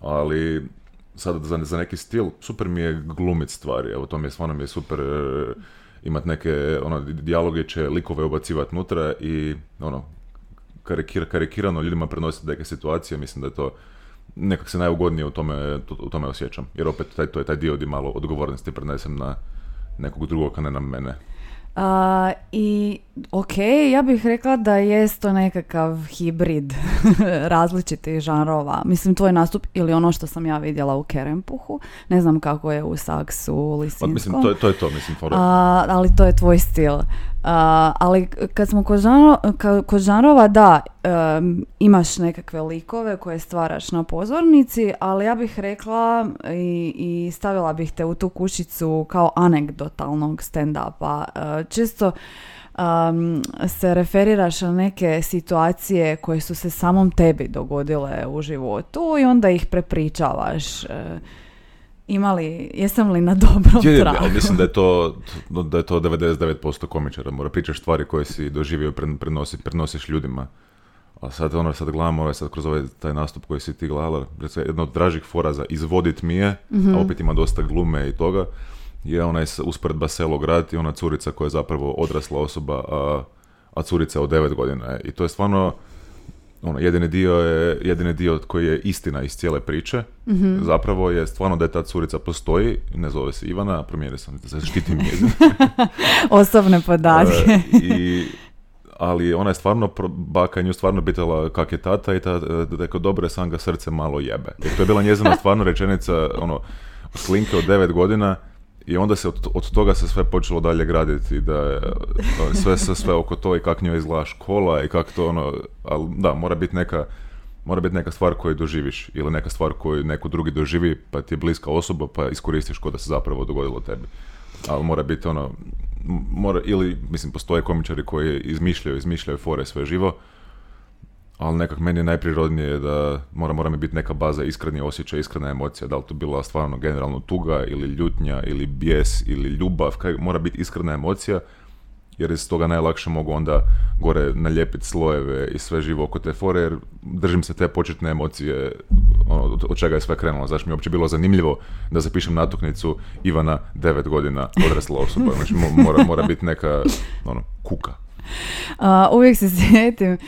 Ali sad za, za neki stil, super mi je glumit stvari, evo to mi je stvarno mi je super e, imat neke ono, dijaloge će likove ubacivati nutra i ono, karikir, karikirano ljudima prenositi neke situacije, mislim da je to nekak se najugodnije u tome, u tome osjećam. Jer opet taj, to je taj dio di malo odgovornosti prenesem na nekog drugog, a ne na mene. I ok, ja bih rekla da jest to nekakav hibrid različitih žanrova. Mislim, tvoj nastup ili ono što sam ja vidjela u Kerempuhu. Ne znam kako je u Saksu, Lisinskom. Mislim, to je to, je to mislim. ali to je tvoj stil. Ali kad smo kod, žanro, kod žanrova, da, imaš nekakve likove koje stvaraš na pozornici, ali ja bih rekla i, i stavila bih te u tu kućicu kao anegdotalnog stand-upa. Čisto um, se referiraš na neke situacije koje su se samom tebi dogodile u životu i onda ih prepričavaš. Uh, imali, jesam li na dobrom tragu? mislim da je to, da je to 99% komičara. Mora pričaš stvari koje si doživio prenosi, prenosiš ljudima. A sad ono, sad gledamo ovaj, sad kroz ovaj taj nastup koji si ti gledala, recimo jedna od dražih fora za izvodit mi je, a mhm. opet ima dosta glume i toga, je onaj usporedba selo grad i ona curica koja je zapravo odrasla osoba, a, a curica od 9 godina. I to je stvarno, ono, jedini dio je, jedini dio koji je istina iz cijele priče, mm zapravo je stvarno da je ta curica postoji, ne zove se Ivana, promijenio sam, da se štitim Osobne podatke. E, I ali ona je stvarno, baka nju stvarno pitala kak je tata i ta, rekao, dobro sam ga srce malo jebe. I to je bila njezina stvarno rečenica, ono, slinke od devet godina i onda se od, od toga se sve počelo dalje graditi, da je, sve, sve, sve oko to i kak njoj izgleda škola i kak to ono, ali da, mora biti neka, mora biti neka stvar koju doživiš ili neka stvar koju neko drugi doživi pa ti je bliska osoba pa iskoristiš ko da se zapravo dogodilo tebi. Ali mora biti ono, mora, ili, mislim, postoje komičari koji izmišljaju, izmišljaju fore sve živo, ali nekak meni je najprirodnije da mora, mora mi biti neka baza iskreni osjećaj, iskrena emocija, da li to bila stvarno generalno tuga ili ljutnja ili bijes ili ljubav, kaj, mora biti iskrena emocija, jer iz toga najlakše mogu onda gore nalijepiti slojeve i sve živo oko te fore, jer držim se te početne emocije ono, od čega je sve krenulo. Zašto mi je uopće bilo zanimljivo da zapišem natuknicu Ivana, 9 godina, odrasla osoba. Znači mora, mora biti neka ono, kuka. Uh, uvijek se sjetim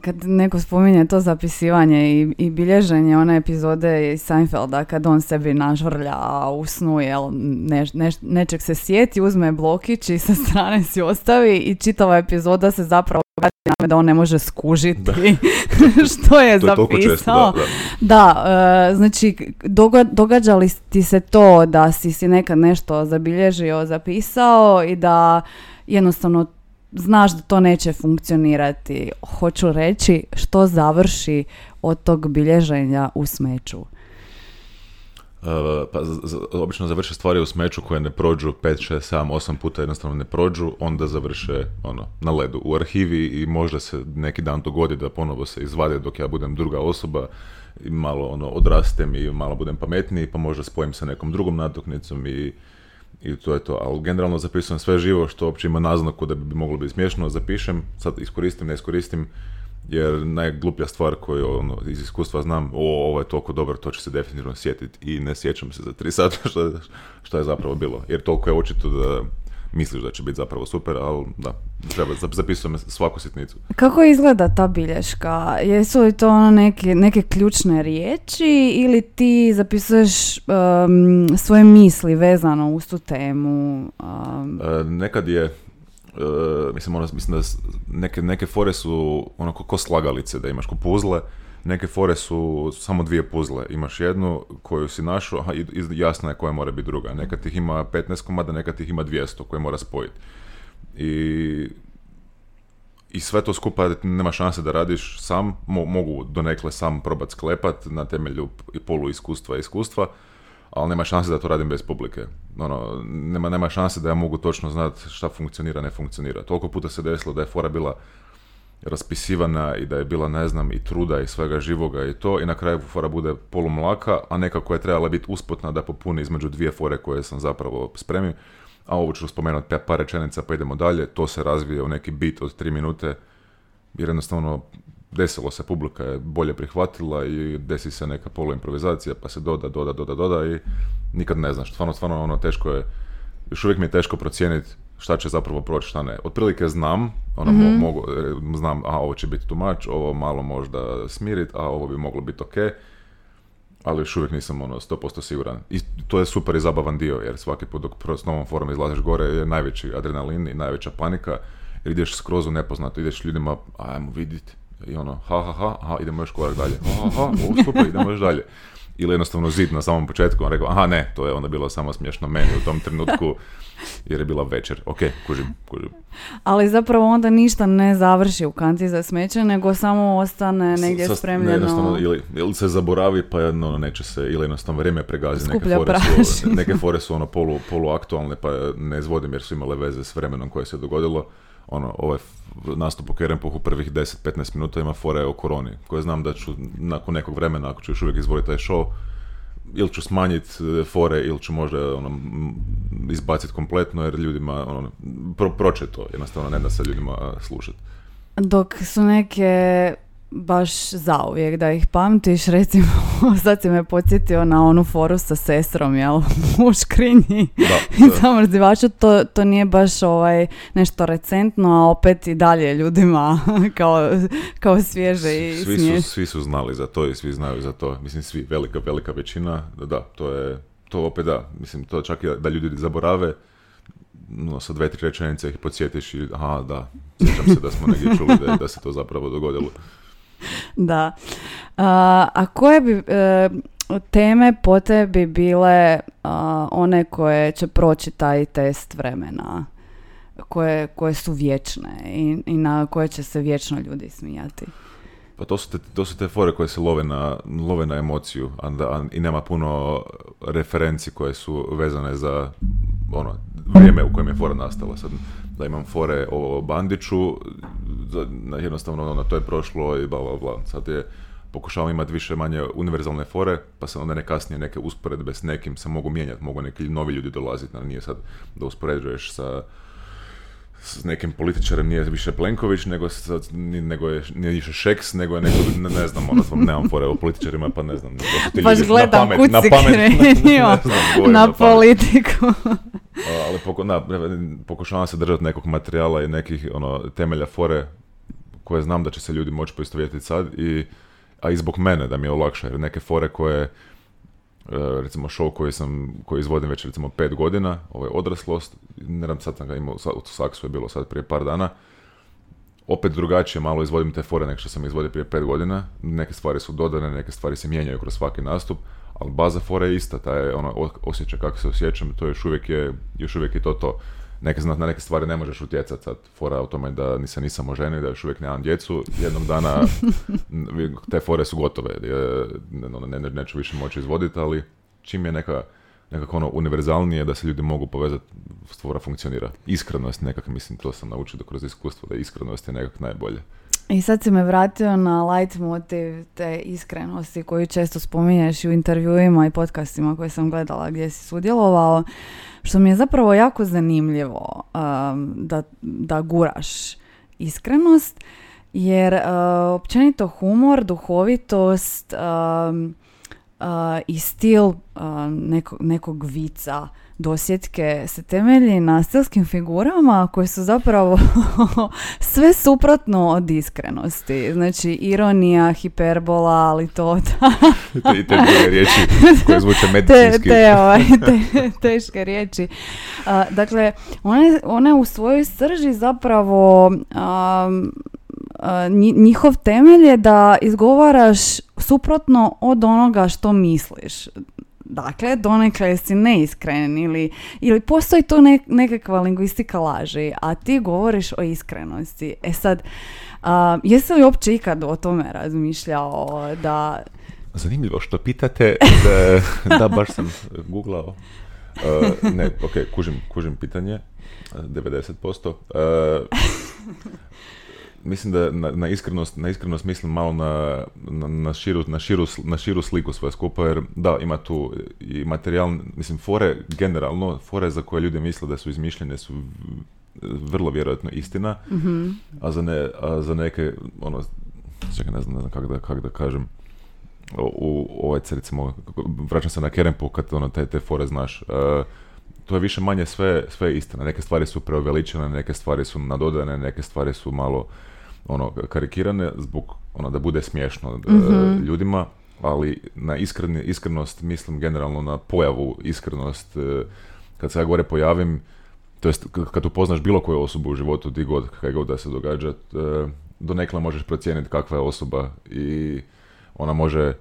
kad neko spominje to zapisivanje i, i bilježenje one epizode iz Seinfelda kad on sebi nažvrlja u snu jel, ne, nečeg se sjeti, uzme blokić i sa strane si ostavi i čitava epizoda se zapravo da on ne može skužiti što je zapisao. da, e, znači događa li ti se to da si si nekad nešto zabilježio, zapisao i da jednostavno znaš da to neće funkcionirati. Hoću reći što završi od tog bilježenja u smeću. Uh, pa obično završe stvari u smeću koje ne prođu 5, 6, 7, 8 puta jednostavno ne prođu, onda završe ono, na ledu u arhivi i možda se neki dan dogodi da ponovo se izvade dok ja budem druga osoba i malo ono, odrastem i malo budem pametniji pa možda spojim sa nekom drugom natuknicom i i to je to, ali generalno zapisujem sve živo što uopće ima naznaku da bi moglo biti smiješno, zapišem, sad iskoristim, ne iskoristim, jer najgluplja stvar koju ono, iz iskustva znam, o, ovo je toliko dobro, to će se definitivno sjetiti i ne sjećam se za tri sata što, što je zapravo bilo, jer toliko je očito da misliš da će biti zapravo super, ali da, treba, zapisujem svaku sitnicu. Kako izgleda ta bilješka? Jesu li to ono neke, neke ključne riječi ili ti zapisuješ um, svoje misli vezano uz tu temu? Um, E, nekad je, e, mislim, ono, mislim da neke, neke fore su ono ko, ko slagalice, da imaš ko puzle, neke fore su samo dvije puzle. Imaš jednu koju si našao, a jasno je koja mora biti druga. Nekad ih ima 15 komada, nekad ih ima 200 koje mora spojiti. I i sve to skupa nema šanse da radiš sam, mo- mogu donekle sam probat sklepat na temelju polu iskustva i iskustva, ali nema šanse da to radim bez publike. Ono, nema, nema šanse da ja mogu točno znat šta funkcionira, ne funkcionira. Toliko puta se desilo da je fora bila raspisivana i da je bila, ne znam, i truda i svega živoga i to, i na kraju fora bude polumlaka, a nekako je trebala biti usputna da popuni između dvije fore koje sam zapravo spremio. A ovo ću spomenuti pa- par rečenica pa idemo dalje. To se razvije u neki bit od tri minute jer jednostavno desilo se, publika je bolje prihvatila i desi se neka poluimprovizacija pa se doda, doda, doda, doda i nikad ne znaš. Stvarno, stvarno ono teško je, još uvijek mi je teško procijeniti šta će zapravo proći, šta ne. Otprilike znam, ono, mo- mogu, e, znam, a ovo će biti much, ovo malo možda smirit, a ovo bi moglo biti ok, ali još uvijek nisam ono 100% siguran. I to je super i zabavan dio, jer svaki put dok s novom forom izlaziš gore je najveći adrenalin i najveća panika, jer ideš skroz u nepoznato, ideš ljudima, ajmo vidjeti, i ono, ha, ha, ha, aha, idemo još korak dalje, ha, ha, ha, ovo super, idemo još dalje. Ili jednostavno zid na samom početku, on rekao, aha ne, to je onda bilo samo smiješno meni u tom trenutku, jer je bila večer. Ok, kužim, kužim. ali zapravo onda ništa ne završi u kanti za smeće, nego samo ostane negdje Sa- ne, spremljeno. jednostavno, ili, ili se zaboravi, pa ono, neće se, ili jednostavno vrijeme pregazi. Neke fore, su, neke fore su ono polu, poluaktualne, pa ne izvodim jer su imale veze s vremenom koje se dogodilo. Ono, ovaj nastup u Kerempuhu prvih 10-15 minuta ima fore o koroni, koje znam da ću nakon nekog vremena, ako ću još uvijek izvoditi taj show, ili ću smanjiti fore, ili ću možda ono, izbaciti kompletno, jer ljudima, ono, pro, proće to, jednostavno ne da se ljudima slušati. Dok su neke baš zauvijek da ih pamtiš, recimo, sad si me podsjetio na onu foru sa sestrom, jel, u škrinji i zamrzivaču, to, to nije baš ovaj nešto recentno, a opet i dalje ljudima kao, kao svježe i svi su, svi su znali za to i svi znaju za to. Mislim, svi, velika, velika većina, da, da, to je, to opet da, mislim, to čak i da ljudi zaborave, no, sa dve, tri rečenice ih podsjetiš i, aha, da, sjećam se da smo negdje čuli da, da se to zapravo dogodilo. Da. A, a koje bi e, teme po tebi bile a, one koje će proći taj test vremena? Koje, koje su vječne i, i na koje će se vječno ljudi smijati. Pa to su te, to su te fore koje se love na, love na emociju a a- i nema puno referenci koje su vezane za ono, vrijeme u kojem je fora nastala. Sad, da imam fore o Bandiću, jednostavno ono, to je prošlo i bla, bla, bla. Sad je, pokušavam imati više manje univerzalne fore, pa se onda ne kasnije neke usporedbe s nekim se mogu mijenjati, mogu neki novi ljudi dolaziti, ali nije sad da uspoređuješ sa s nekim političarem nije više Plenković, nego, ni- nego je nije više Šeks, nego je neko, ne, ne znam, ono, nemam fore o političarima, pa ne znam. ti Baš ljudi gledam na pamet, na pamet, krenio znam, na na politiku. Ali poko, da, pokušavam se držati nekog materijala i nekih ono, temelja fore koje znam da će se ljudi moći poistovjetiti sad, i, a i zbog mene da mi je olakša, jer neke fore koje, recimo show koji sam, koji izvodim već recimo pet godina, ovaj odraslost, ne znam, sad sam ga imao, sad, u Saksu je bilo sad prije par dana, opet drugačije malo izvodim te fore nego što sam izvodio prije pet godina, neke stvari su dodane, neke stvari se mijenjaju kroz svaki nastup, ali baza fore je ista, taj ono, o- osjećaj kako se osjećam, to još uvijek je, još uvijek je to to. Neke, na neke stvari ne možeš utjecati sad, fora o tome da ni se nisam oženio, da još uvijek nemam djecu, jednog dana te fore su gotove, ono, ne, ne- neću više moći izvoditi, ali čim je neka nekako ono univerzalnije da se ljudi mogu povezati, stvora funkcionira. Iskrenost nekak, mislim, to sam naučio da kroz iskustvo, da iskrenost je nekak najbolje. I sad si me vratio na light motiv te iskrenosti koju često spominješ u intervjuima i podcastima koje sam gledala gdje si sudjelovao, što mi je zapravo jako zanimljivo um, da, da guraš iskrenost, jer uh, općenito humor, duhovitost um, uh, i stil uh, neko- nekog vica dosjetke se temelji na stilskim figurama koje su zapravo sve suprotno od iskrenosti. Znači, ironija, hiperbola, ali to... I te druge riječi koje zvuče medicinski. Te, te, ovaj, te, teške riječi. dakle, one, one u svojoj srži zapravo njihov temelj je da izgovaraš suprotno od onoga što misliš. Dakle, donekle si neiskren ili, ili postoji to nekakva lingvistika laži, a ti govoriš o iskrenosti. E sad, a, jesi li uopće ikad o tome razmišljao da... Zanimljivo što pitate, da, da baš sam googlao. Uh, ne, ok, kužim, kužim pitanje, 90%. Uh, mislim da na, na, iskrenost, na iskrenost mislim malo na, na, na, širu, na, širu, na širu sliku sve skupa, jer da, ima tu i materijal, mislim, fore generalno, fore za koje ljudi misle da su izmišljene su vrlo vjerojatno istina, mm a, za ne, a za neke, ono, čekaj, ne znam, ne znam kako da, kak da kažem, u, ovaj, recimo, vraćam se na Kerempu kad ono, te, te fore znaš, uh, to je više manje sve, sve istina. Neke stvari su preuveličene, neke stvari su nadodane, neke stvari su malo ono karikirane zbog ono da bude smiješno mm ljudima, ali na iskreni, iskrenost mislim generalno na pojavu iskrenost e, kad se ja gore pojavim to jest kad upoznaš bilo koju osobu u životu di god, kaj god da se događa e, donekle možeš procijeniti kakva je osoba i ona može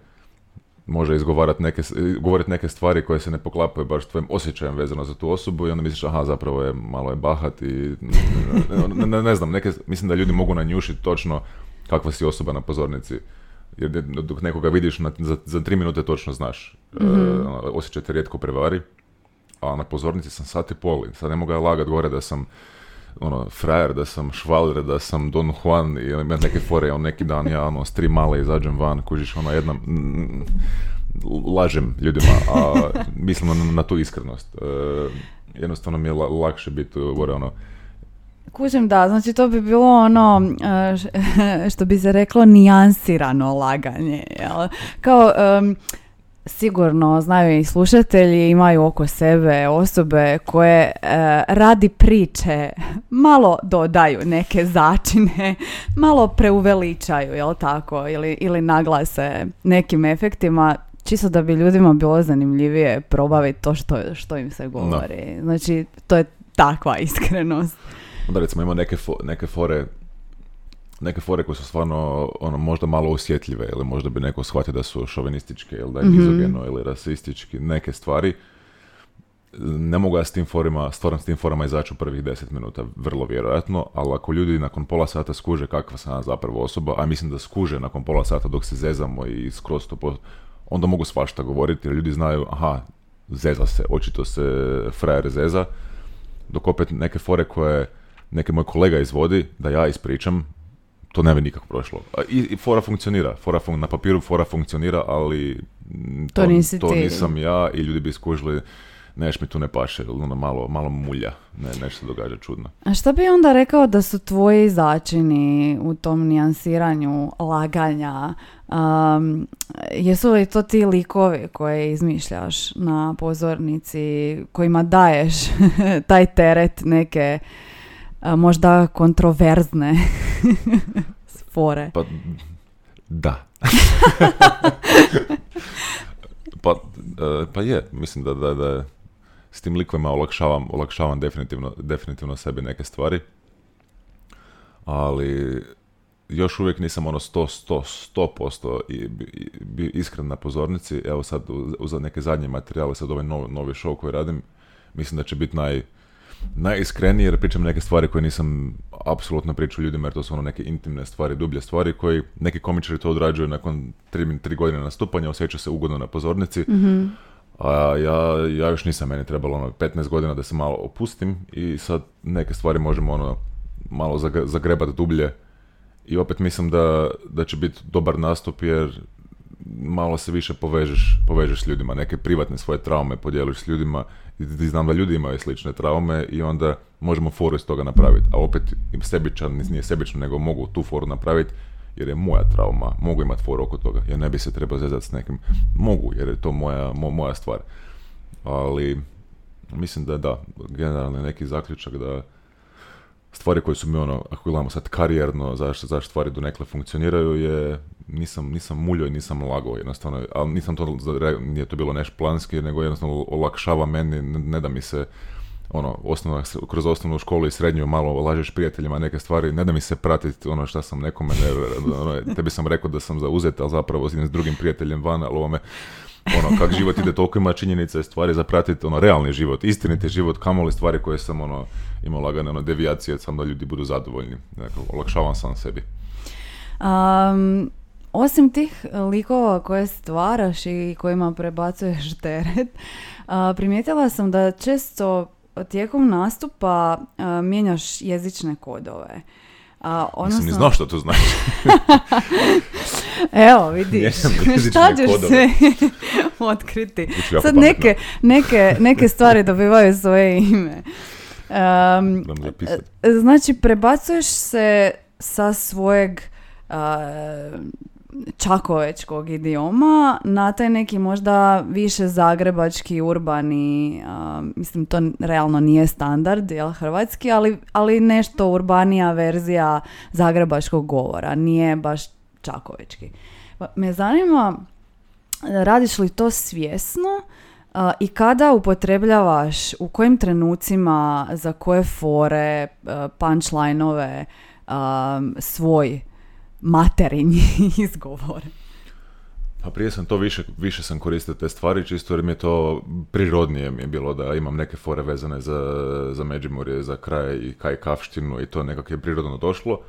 može izgovarati neke, govoriti neke stvari koje se ne poklapaju baš tvojim osjećajem vezano za tu osobu i onda misliš aha zapravo je malo je bahat i ne, ne, znam, neke, mislim da ljudi mogu nanjušiti točno kakva si osoba na pozornici. Jer dok nekoga vidiš na, za, za tri minute točno znaš. Mm-hmm. osjećaj te rijetko prevari. A na pozornici sam sat i pol. Sad ne mogu ja lagat gore da sam ono, frajer, da sam švaler, da sam Don Juan i ima neke fore, on neki dan ja ono, s tri male izađem van, kužiš ono jedna, mm, lažem ljudima, a mislim na, na tu iskrenost. E, jednostavno mi je lakše biti gore ono, Kužim da, znači to bi bilo ono e, što bi se reklo nijansirano laganje. Jel? Kao sigurno znaju i slušatelji, imaju oko sebe osobe koje e, radi priče malo dodaju neke začine, malo preuveličaju, jel tako, ili, ili naglase nekim efektima, čisto da bi ljudima bilo zanimljivije probaviti to što, što im se govori. Znači, to je takva iskrenost. Onda recimo ima neke, neke fore neke fore koje su stvarno ono, možda malo osjetljive ili možda bi neko shvatio da su šovinističke ili da je mm ili rasistički, neke stvari. Ne mogu ja s tim forima, stvarno s tim forama izaći u prvih deset minuta, vrlo vjerojatno, ali ako ljudi nakon pola sata skuže kakva sam zapravo osoba, a mislim da skuže nakon pola sata dok se zezamo i skroz to po, onda mogu svašta govoriti jer ljudi znaju, aha, zeza se, očito se frajer zeza, dok opet neke fore koje neki moj kolega izvodi, da ja ispričam, to ne bi nikako prošlo. I, i fora funkcionira, fora fun, na papiru fora funkcionira, ali to, to, to nisam ja i ljudi bi skužili neš mi tu ne paše, ono malo, malo mulja, ne, nešto događa čudno. A što bi onda rekao da su tvoji začini u tom nijansiranju laganja? Um, jesu li to ti likovi koje izmišljaš na pozornici, kojima daješ taj teret neke možda kontroverzne fore. Pa, da. pa, e, pa je, mislim da, da, da s tim likovima olakšavam, olakšavam definitivno, definitivno sebi neke stvari. Ali još uvijek nisam ono 100, 100, 100% i, i, iskren na pozornici. Evo sad uz neke zadnje materijale, sad ovaj novi, novi show koji radim, mislim da će biti naj, najiskreniji jer pričam neke stvari koje nisam apsolutno pričao ljudima jer to su ono neke intimne stvari, dublje stvari koji neki komičari to odrađuju nakon tri, tri godine nastupanja, osjeća se ugodno na pozornici. mm A ja, ja još nisam, meni trebalo ono 15 godina da se malo opustim i sad neke stvari možemo ono malo zagrebati dublje i opet mislim da, da će biti dobar nastup jer malo se više povežeš, povežeš s ljudima, neke privatne svoje traume podijeliš s ljudima i znam da ljudi imaju slične traume i onda možemo foru iz toga napraviti. A opet sebičan, nije sebično, nego mogu tu foru napraviti jer je moja trauma, mogu imati foru oko toga, ja ne bi se trebao zezati s nekim, mogu jer je to moja, moja stvar. Ali mislim da da, generalno neki zaključak da stvari koje su mi ono, ako gledamo sad karijerno, zašto, zašto stvari donekle funkcioniraju je, nisam, nisam muljo i nisam lago jednostavno, ali nisam to, nije to bilo neš planski, nego jednostavno olakšava meni, ne, da mi se ono, osnovna, kroz osnovnu školu i srednju malo lažeš prijateljima neke stvari, ne da mi se pratiti ono šta sam nekome, ne, ono, tebi sam rekao da sam zauzet, ali zapravo s drugim prijateljem van, ali ovo me, ono, kak život ide, toliko ima činjenica i stvari za pratiti, ono, realni život, istiniti život, kamoli stvari koje sam, ono, imao lagane, ono, devijacije, sam da ljudi budu zadovoljni. Dakle, olakšavam sam sebi. Um, osim tih likova koje stvaraš i kojima prebacuješ teret, primijetila sam da često tijekom nastupa mijenjaš jezične kodove. A, odnosno... Nisam ni znao što to znači. Evo, vidiš, šta ćeš sve otkriti. Sad neke, neke, neke stvari dobivaju svoje ime. Um, znači, prebacuješ se sa svojeg uh, čakovečkog idioma na taj neki možda više zagrebački, urbani, mislim to realno nije standard, jel, hrvatski, ali, ali nešto urbanija verzija zagrebačkog govora, nije baš čakovečki. Pa me zanima, radiš li to svjesno i kada upotrebljavaš, u kojim trenucima, za koje fore, punchline-ove, svoj materinji izgovor. Pa prije sam to više, više sam koristio te stvari, čisto jer mi je to prirodnije mi je bilo da imam neke fore vezane za, za Međimurje, za kraj i kaj kavštinu i to nekako je prirodno došlo.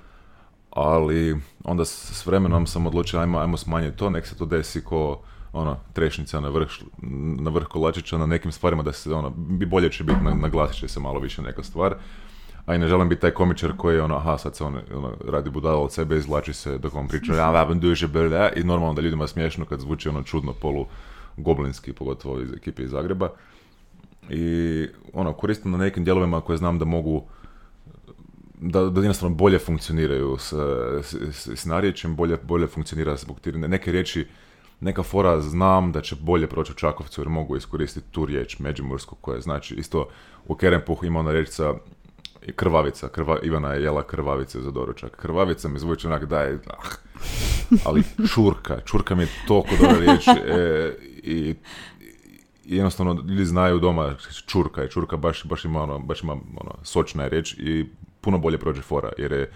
Ali onda s vremenom sam odlučio ajmo, ajmo smanjiti to, nek se to desi ko ono, trešnica na vrh, na vrh kolačića, na nekim stvarima da se ono, bi bolje će biti, naglasit će se malo više neka stvar a i ne želim biti taj komičar koji je ono, aha, sad se on ono, radi budala od sebe, izvlači se dok on priča, ja vam duže i normalno da ljudima smiješno kad zvuči ono čudno polu goblinski, pogotovo iz ekipe iz Zagreba. I ono, koristim na nekim dijelovima koje znam da mogu da, da jednostavno bolje funkcioniraju s, s, s narječjem, bolje, bolje funkcionira zbog tirine. Neke riječi, neka fora znam da će bolje proći u Čakovcu jer mogu iskoristiti tu riječ međimursku koja znači isto u Kerempuhu ima ona riječ sa krvavica, krva, Ivana je jela krvavice za doručak. Krvavica mi zvuči onak da je, ah. ali čurka, čurka mi je toliko dobra riječ e, i, jednostavno ljudi znaju doma čurka i čurka baš, baš ima ono, baš ima ono, sočna je riječ i puno bolje prođe fora jer je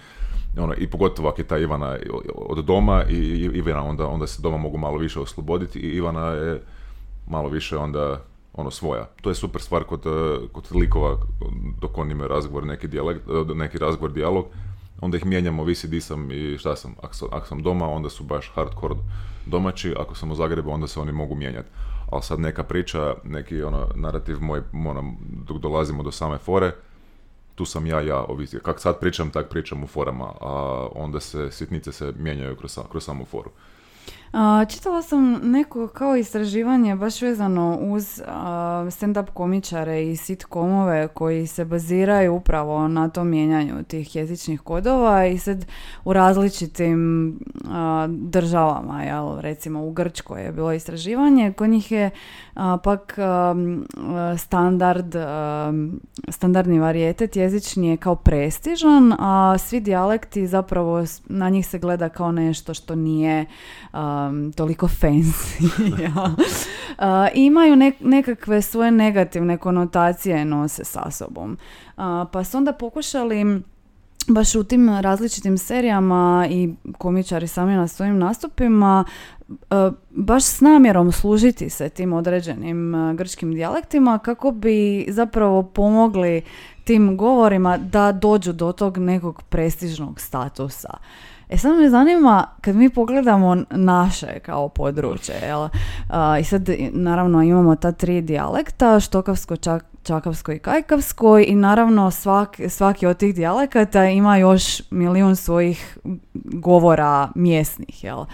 ono, i pogotovo ako je ta Ivana od doma i Ivana onda, onda se doma mogu malo više osloboditi i Ivana je malo više onda ono svoja. To je super stvar kod, eh, kod likova dok oni imaju razgovor, neki, dijalekt, eh, neki razgovor, dijalog, onda ih mijenjamo, visi di sam i šta sam. Ako, sam. ako sam doma, onda su baš hardcore domaći, ako sam u Zagrebu, onda se oni mogu mijenjati. Ali sad neka priča, neki ono, narativ moj, ono, dok dolazimo do same fore, tu sam ja, ja, ovisi. Kak sad pričam, tak pričam u forama, a onda se sitnice se mijenjaju kroz, kroz samu foru. Čitala sam neko kao istraživanje baš vezano uz stand-up komičare i sitcomove koji se baziraju upravo na tom mijenjanju tih jezičnih kodova i sad u različitim državama, jel, recimo u Grčkoj je bilo istraživanje, kod njih je pak standard, standardni varijetet jezični je kao prestižan, a svi dijalekti zapravo na njih se gleda kao nešto što nije toliko fancy. ja. imaju nekakve svoje negativne konotacije nose sa sobom. pa su onda pokušali baš u tim različitim serijama i komičari sami na svojim nastupima baš s namjerom služiti se tim određenim grčkim dijalektima kako bi zapravo pomogli tim govorima da dođu do tog nekog prestižnog statusa. E sad me zanima, kad mi pogledamo naše kao područje, jel? I sad naravno imamo ta tri dijalekta, štokavsko, čak, čakavsko i kajkavsko i naravno svaki, svaki od tih dijalekata ima još milijun svojih govora mjesnih, jel?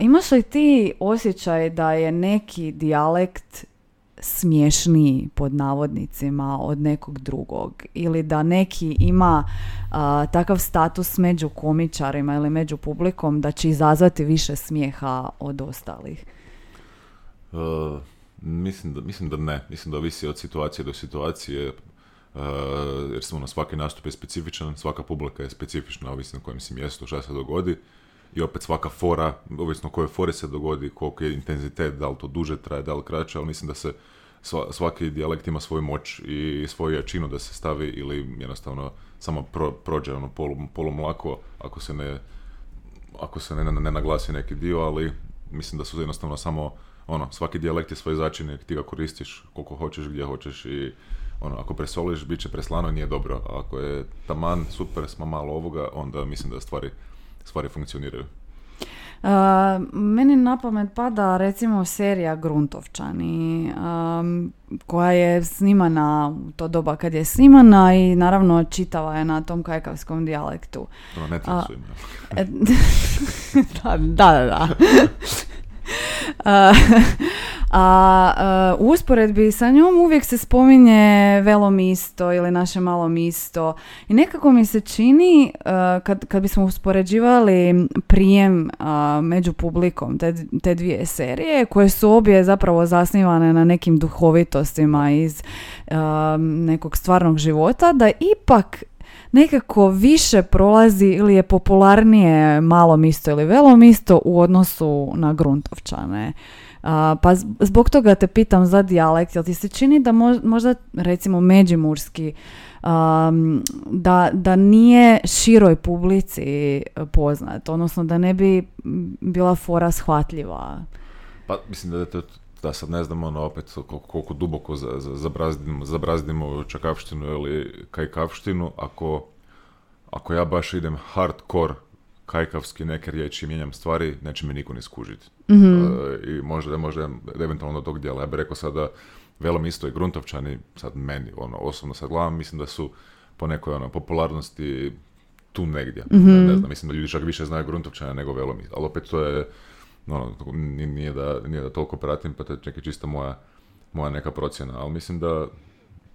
imaš li ti osjećaj da je neki dijalekt smješniji pod navodnicima od nekog drugog ili da neki ima takav status među komičarima ili među publikom da će izazvati više smijeha od ostalih? Uh, Mislim da, mislim da ne. Mislim da ovisi od situacije do situacije. Uh, jer samo na svaki nastup je specifičan, svaka publika je specifična, ovisno na kojem si mjestu, šta se dogodi. I opet svaka fora, ovisno koje fore se dogodi, koliko je intenzitet, da li to duže traje, da li kraće, ali mislim da se svaki dijalekt ima svoju moć i svoju jačinu da se stavi ili jednostavno samo prođe ono polu, mlako ako se ne ako se ne, ne, naglasi neki dio, ali mislim da su jednostavno samo ono, svaki dijalekt je svoj začin ti ga koristiš koliko hoćeš, gdje hoćeš i ono, ako presoliš, bit će preslano nije dobro. A ako je taman, super, smo malo ovoga, onda mislim da stvari, stvari funkcioniraju. Uh, meni na pamet pada recimo serija Gruntovčani um, koja je snimana u to doba kad je snimana i naravno čitava je na tom kajkavskom dijalektu. Na Netflixu ima. da, da, da. da. A u usporedbi sa njom uvijek se spominje velo misto ili naše malo misto i nekako mi se čini kad, kad bismo uspoređivali prijem među publikom te, te dvije serije koje su obje zapravo zasnivane na nekim duhovitostima iz nekog stvarnog života da ipak nekako više prolazi ili je popularnije malo misto ili velo misto u odnosu na gruntovčane. Pa zbog toga te pitam za dijalekt, jel ti se čini da možda recimo međimurski da, da nije široj publici poznat, odnosno da ne bi bila fora shvatljiva? Pa mislim da je to da sad ne znam ono opet koliko, koliko duboko za, za, zabrazdimo, zabrazdimo čakavštinu ili kajkavštinu ako, ako ja baš idem hardcore kajkavski neke riječi mijenjam stvari, neće me niko ni skužiti. mm I možda, možda eventualno do tog dijela. Ja bih rekao sada Velom isto i Gruntovčani, sad meni, ono, osobno sad gledam, mislim da su po nekoj ono, popularnosti tu negdje. mm Ne znam, mislim da ljudi čak više znaju Gruntovčana nego Velom ali opet to je ono, nije da, nije da toliko pratim, pa to je neka čista moja, moja neka procjena, ali mislim da,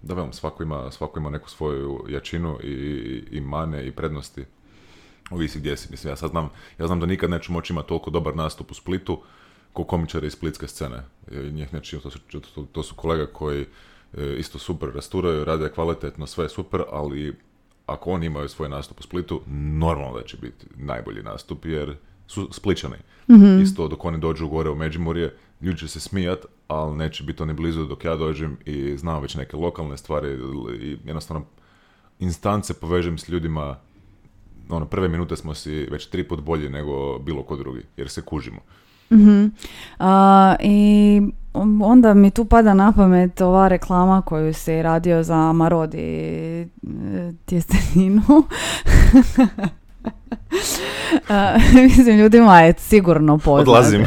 da velim, svako ima, svako ima neku svoju jačinu i, i mane i prednosti. Ovisi gdje si. Mislim, ja sad znam, ja znam da nikad neću moći imati toliko dobar nastup u Splitu ko komičari iz splitske scene. Njih neći, to su, to, to su kolega koji e, isto super rasturaju, rade kvalitetno, sve je super, ali ako oni imaju svoj nastup u Splitu, normalno da će biti najbolji nastup, jer su spličani. Mm-hmm. Isto dok oni dođu gore u Međimurje, ljudi će se smijat, ali neće biti oni blizu dok ja dođem i znam već neke lokalne stvari i jednostavno instance povežem s ljudima ono, prve minute smo si već tri put bolji nego bilo ko drugi, jer se kužimo. mm I onda mi tu pada na pamet ova reklama koju se radio za Marodi e, tjesteninu. mislim, ljudima je sigurno poznat. Odlazim.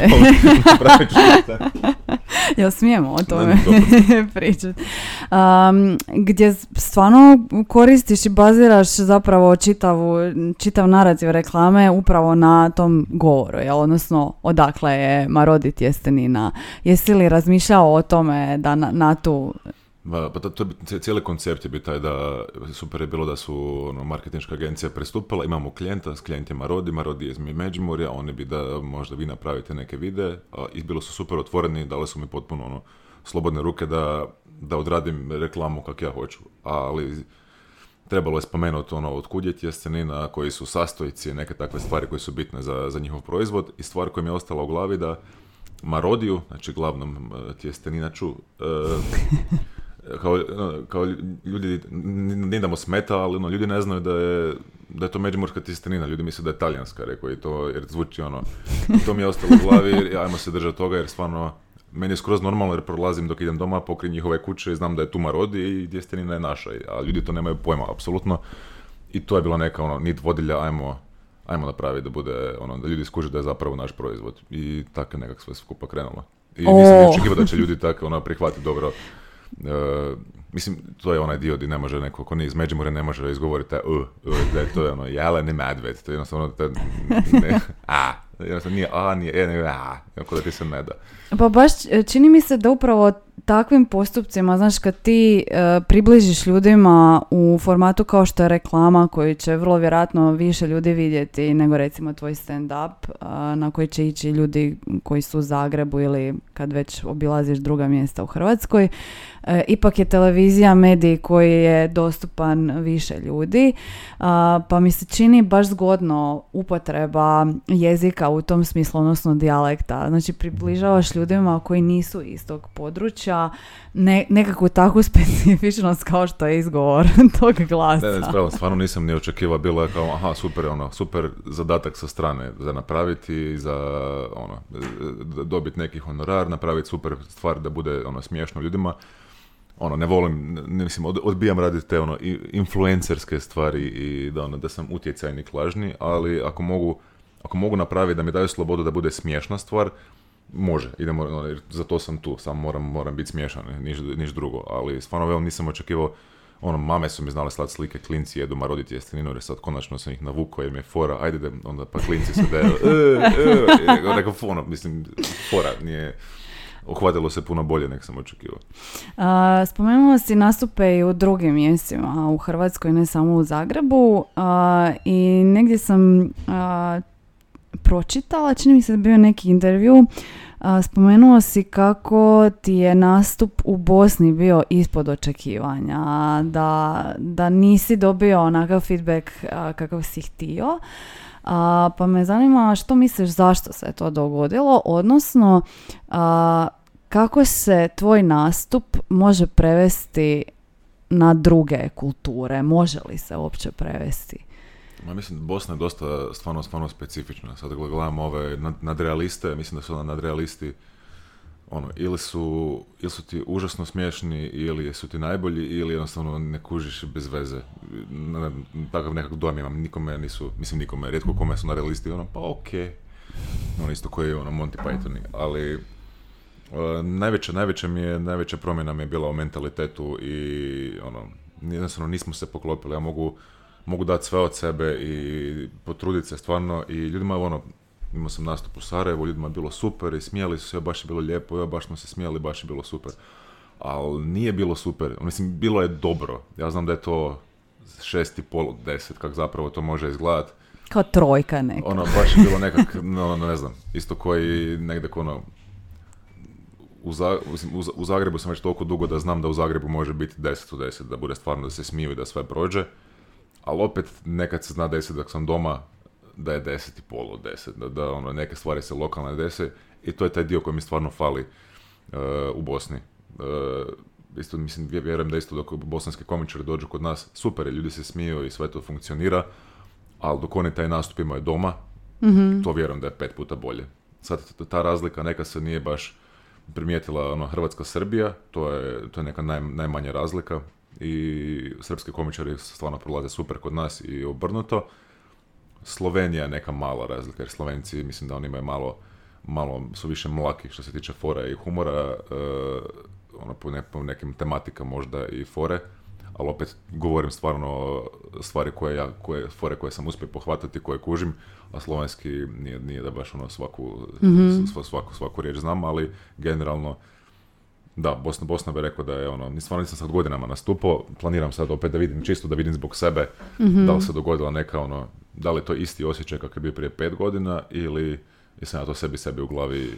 Jel smijemo o tome pričati? Um, gdje stvarno koristiš i baziraš zapravo čitavu, čitav narativ reklame upravo na tom govoru, jel? odnosno odakle je Marodit jestenina. Jesi li razmišljao o tome da na, na tu pa to, to, cijeli koncept je bi taj da super je bilo da su ono, marketinška agencija prestupila, imamo klijenta, s klijentima Rodi, Marodi je iz Međimurja, oni bi da možda vi napravite neke videe a, i bilo su super otvoreni, dali su mi potpuno ono, slobodne ruke da, da odradim reklamu kak ja hoću, ali trebalo je spomenuti ono otkud je tjestenina, koji su sastojci, neke takve stvari koje su bitne za, za njihov proizvod i stvar koja mi je ostala u glavi da Marodiju, znači glavnom e, tjesteninaču, e, kao, kao ljudi, nije da mu smeta, ali ono, ljudi ne znaju da je, da je to međimurska tistenina, ljudi misle da je talijanska, rekao i to, jer zvuči ono, to mi je ostalo u glavi, ajmo se držati toga, jer stvarno, meni je skroz normalno jer prolazim dok idem doma pokri njihove kuće i znam da je tu Marodi i tjestenina je naša, a ljudi to nemaju pojma, apsolutno. I to je bila neka ono, nit vodilja, ajmo, ajmo napraviti da bude, ono, da ljudi skuže da je zapravo naš proizvod. I tako je nekak sve skupa krenulo. I nisam očekivao da će ljudi tako ono, prihvatiti dobro mislim, to je onaj dio gdje ne može neko, ko nije iz Međimurja, ne može izgovoriti uh, uh, da je to ono, jeleni medved, to je jednostavno, to, ne, a, Jednostavno nije A, nije E, nego A, kako da ti se ne da. Pa baš e, čini mi se da upravo takvim postupcima, znaš, kad ti e, približiš ljudima u formatu kao što je reklama koji će vrlo vjerojatno više ljudi vidjeti nego recimo tvoj stand-up a, na koji će ići ljudi koji su u Zagrebu ili kad već obilaziš druga mjesta u Hrvatskoj. E, ipak je televizija medij koji je dostupan više ljudi, a, pa mi se čini baš zgodno upotreba jezika u tom smislu, odnosno dijalekta. Znači približavaš ljudima koji nisu iz tog područja ne, nekakvu takvu specifičnost kao što je izgovor tog glasa. Ne, ne, spravo, stvarno nisam ni očekivao, bilo je kao, aha, super, ono, super zadatak sa strane za napraviti, za, ono, dobiti neki honorar, napraviti super stvar da bude, ono, smiješno ljudima. Ono, ne volim, ne, mislim, od- odbijam raditi te, ono, influencerske stvari i da, ono, da sam utjecajnik lažni, ali ako mogu, ako mogu napraviti da mi daju slobodu da bude smiješna stvar, može, idemo, ono, za to sam tu, samo moram, moram biti smiješan, niš, niš drugo, ali stvarno velim nisam očekivao, ono, mame su mi znale slati slike, klinci jedu maroditi jer sad konačno sam ih navukao, jer mi je fora, ajde da, onda pa klinci se da, e, e, rekao, ono, mislim, fora, nije, uhvatilo se puno bolje nek sam očekivao. A, spomenuo si nastupe i u drugim mjestima u Hrvatskoj, ne samo u Zagrebu. a, I negdje sam a, pročitala, čini mi se da bio neki intervju, spomenuo si kako ti je nastup u Bosni bio ispod očekivanja, da, da nisi dobio onakav feedback kakav si htio. A, pa me zanima što misliš zašto se to dogodilo, odnosno a, kako se tvoj nastup može prevesti na druge kulture? Može li se uopće prevesti? Ma mislim, Bosna je dosta stvarno, stvarno specifična. Sad gledamo ove nad, nadrealiste, mislim da su onda nadrealisti ono, ili su, ili su ti užasno smiješni, ili su ti najbolji, ili jednostavno ne kužiš bez veze. Ne, takav nekak dojam imam, nikome nisu, mislim nikome, rijetko kome su nadrealisti, ono, pa okej. Ono isto koji ono Monty Pythoni, ali e, najveća, najveća mi je, najveća promjena mi je bila o mentalitetu i ono, jednostavno nismo se poklopili, ja mogu, mogu dati sve od sebe i potruditi se stvarno i ljudima ono, imao sam nastup u Sarajevu, ljudima je bilo super i smijali su se, baš je bilo lijepo, ja baš smo se smijali, baš je bilo super. Ali nije bilo super, mislim, bilo je dobro. Ja znam da je to šest i pol od deset, kak zapravo to može izgledat. Kao trojka neka. Ono, baš je bilo nekak, no, ne znam, isto koji negdje ono, u, Za- mislim, u, u Zagrebu sam već toliko dugo da znam da u Zagrebu može biti 10 od 10, da bude stvarno da se smiju i da sve prođe. Ali opet nekad se zna desiti dok sam doma da je 10 i pol od 10, da, da ono, neke stvari se lokalne dese i to je taj dio koji mi stvarno fali uh, u Bosni. Uh, isto, mislim, vje- vjerujem da isto dok bosanski komičari dođu kod nas, super je, ljudi se smiju i sve to funkcionira, ali dok oni taj nastup imaju doma, to vjerujem da je pet puta bolje. Sad ta razlika neka se nije baš primijetila ono, Hrvatska-Srbija, to je, to je neka naj, najmanja razlika i srpski komičari stvarno prolaze super kod nas i obrnuto. Slovenija je neka mala razlika, jer Slovenci mislim da oni imaju malo, malo su više mlaki što se tiče fora i humora, e, ono po, ne- po nekim tematika možda i fore, ali opet govorim stvarno stvari koje ja, koje, fore koje sam uspio pohvatati, koje kužim, a slovenski nije, nije da baš ono svaku, sva- svaku, svaku riječ znam, ali generalno da, Bosna, Bosna bi rekao da je ono, stvarno nisam sad godinama nastupao, planiram sad opet da vidim, čisto da vidim zbog sebe, da li se dogodila neka ono, da li to isti osjećaj kakav je bio prije pet godina ili jesam ja to sebi sebi u glavi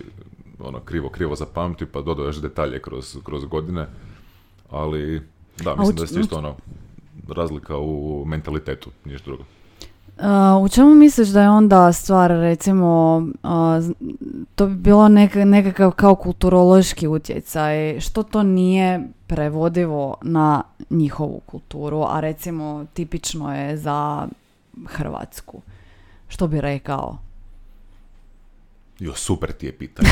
ono, krivo, krivo zapamtio pa dodao još detalje kroz, kroz godine, ali da, mislim da je isto ono, razlika u mentalitetu, ništa drugo. A, u čemu misliš da je onda stvar, recimo, z- to bi bilo neka, nekakav kao kulturološki utjecaj, što to nije prevodivo na njihovu kulturu, a recimo tipično je za Hrvatsku? Što bi rekao? Jo, super ti je pitanje.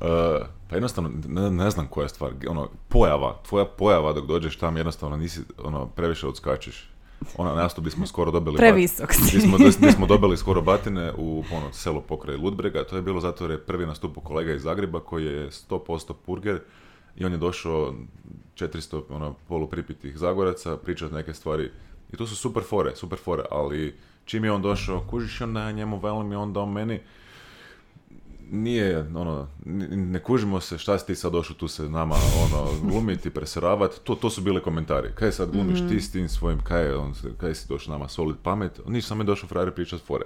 E, pa jednostavno, ne, ne znam koja je stvar, ono, pojava, tvoja pojava dok dođeš tam, jednostavno nisi, ono, previše odskačeš. Ona nastup gdje smo skoro dobili... Previsok si. Gdje smo, gdje smo dobili skoro batine u ono, selu pokraj Ludbrega, to je bilo zato jer je prvi nastup kolega iz Zagreba koji je 100% purger i on je došao 400 ono, polupripitih Zagoraca pričati neke stvari I to su super fore, super fore, ali čim je on došao, kužiš onda ja njemu velim i onda on meni nije, ono, ne kužimo se šta si ti sad došao tu se nama, ono, glumiti, preseravati, to, to su bili komentari. Kaj sad glumiš ti s tim svojim, kaj, on, kaj si došao nama solit pamet, ništa sam je došao frajer pričat fore.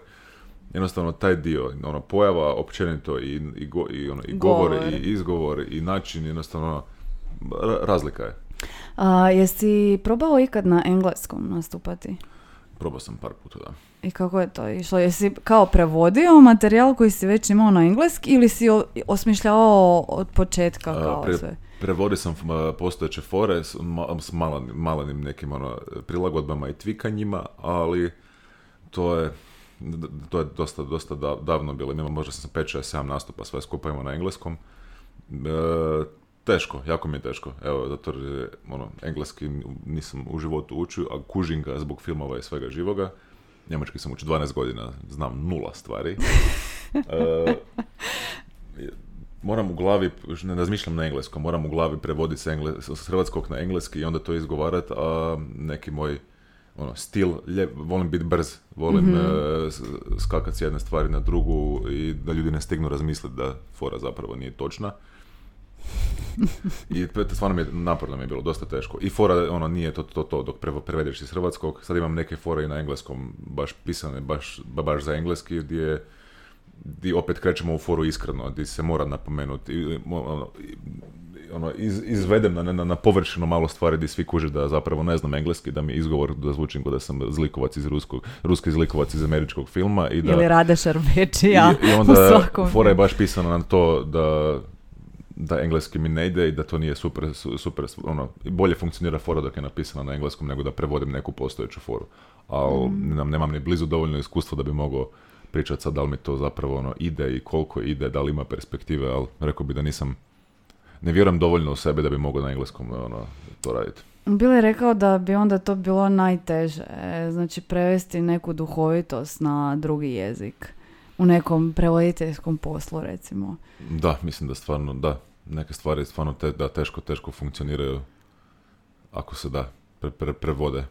Jednostavno taj dio, ono, pojava općenito i, i, go- i, ono, i govor, Govor. i izgovor i način, jednostavno, ra- razlika je. A, jesi probao ikad na engleskom nastupati? Probao sam par puta, da. I kako je to išlo? Jesi kao prevodio materijal koji si već imao na engleski ili si osmišljavao od početka kao pre- sve? Prevodio sam postojeće fore s, ma- s malenim, malenim nekim ono, prilagodbama i tvikanjima, ali to je to je dosta, dosta da- davno bilo. Imamo možda sam 5 7 nastupa, sve skupa imamo na engleskom. E, teško, jako mi je teško. Evo, zato je, ono, engleski nisam u životu učio, a kužim ga zbog filmova i svega živoga. Njemački sam učio 12 godina, znam nula stvari. E, moram u glavi, ne razmišljam na engleskom, moram u glavi prevoditi s, s hrvatskog na engleski i onda to izgovarat, a neki moj ono, stil, lje, volim biti brz, volim Mhm. e, s- skakat s jedne stvari na drugu i da ljudi ne stignu razmisliti da fora zapravo nije točna. I to stvarno mi je, naporno mi je bilo, dosta teško. I fora, ono, nije to to, to dok prevedeš iz hrvatskog. Sad imam neke fore i na engleskom, baš pisane, baš, ba- baš za engleski, gdje di opet krećemo u foru iskreno, di se mora napomenuti, i, ono, i- ono, iz, izvedem na, na, na površinu malo stvari di svi kuže da zapravo ne znam engleski, da mi izgovor da zvučim kao da sam zlikovac iz ruskog, ruski zlikovac iz američkog filma i da... Ili Rade Šarbečija I, i u onda svakom. fora je baš pisana na to da da engleski mi ne ide i da to nije super, su- super ono, bolje funkcionira fora dok je napisana na engleskom nego da prevodim neku postojeću foru. Ali nemam, nemam ni blizu dovoljno iskustva da bi mogao pričati sad da li mi to zapravo ono, ide i koliko ide, da li ima perspektive, ali rekao bi da nisam, ne vjerujem dovoljno u sebe da bi mogao na engleskom ono, to raditi. Bili je rekao da bi onda to bilo najteže, znači prevesti neku duhovitost na drugi jezik. U nekom prevoditeljskom poslu, recimo. Da, mislim da stvarno, da, neke stvari stvarno te, da teško, teško funkcioniraju ako se da, pre, pre- prevode.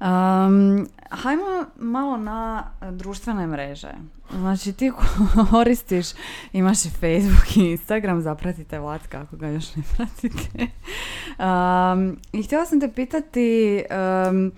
Um, hajmo malo na društvene mreže. Znači ti koristiš, imaš i Facebook i Instagram, zapratite Vlatka ako ga još ne pratite. Um, I htjela sam te pitati um,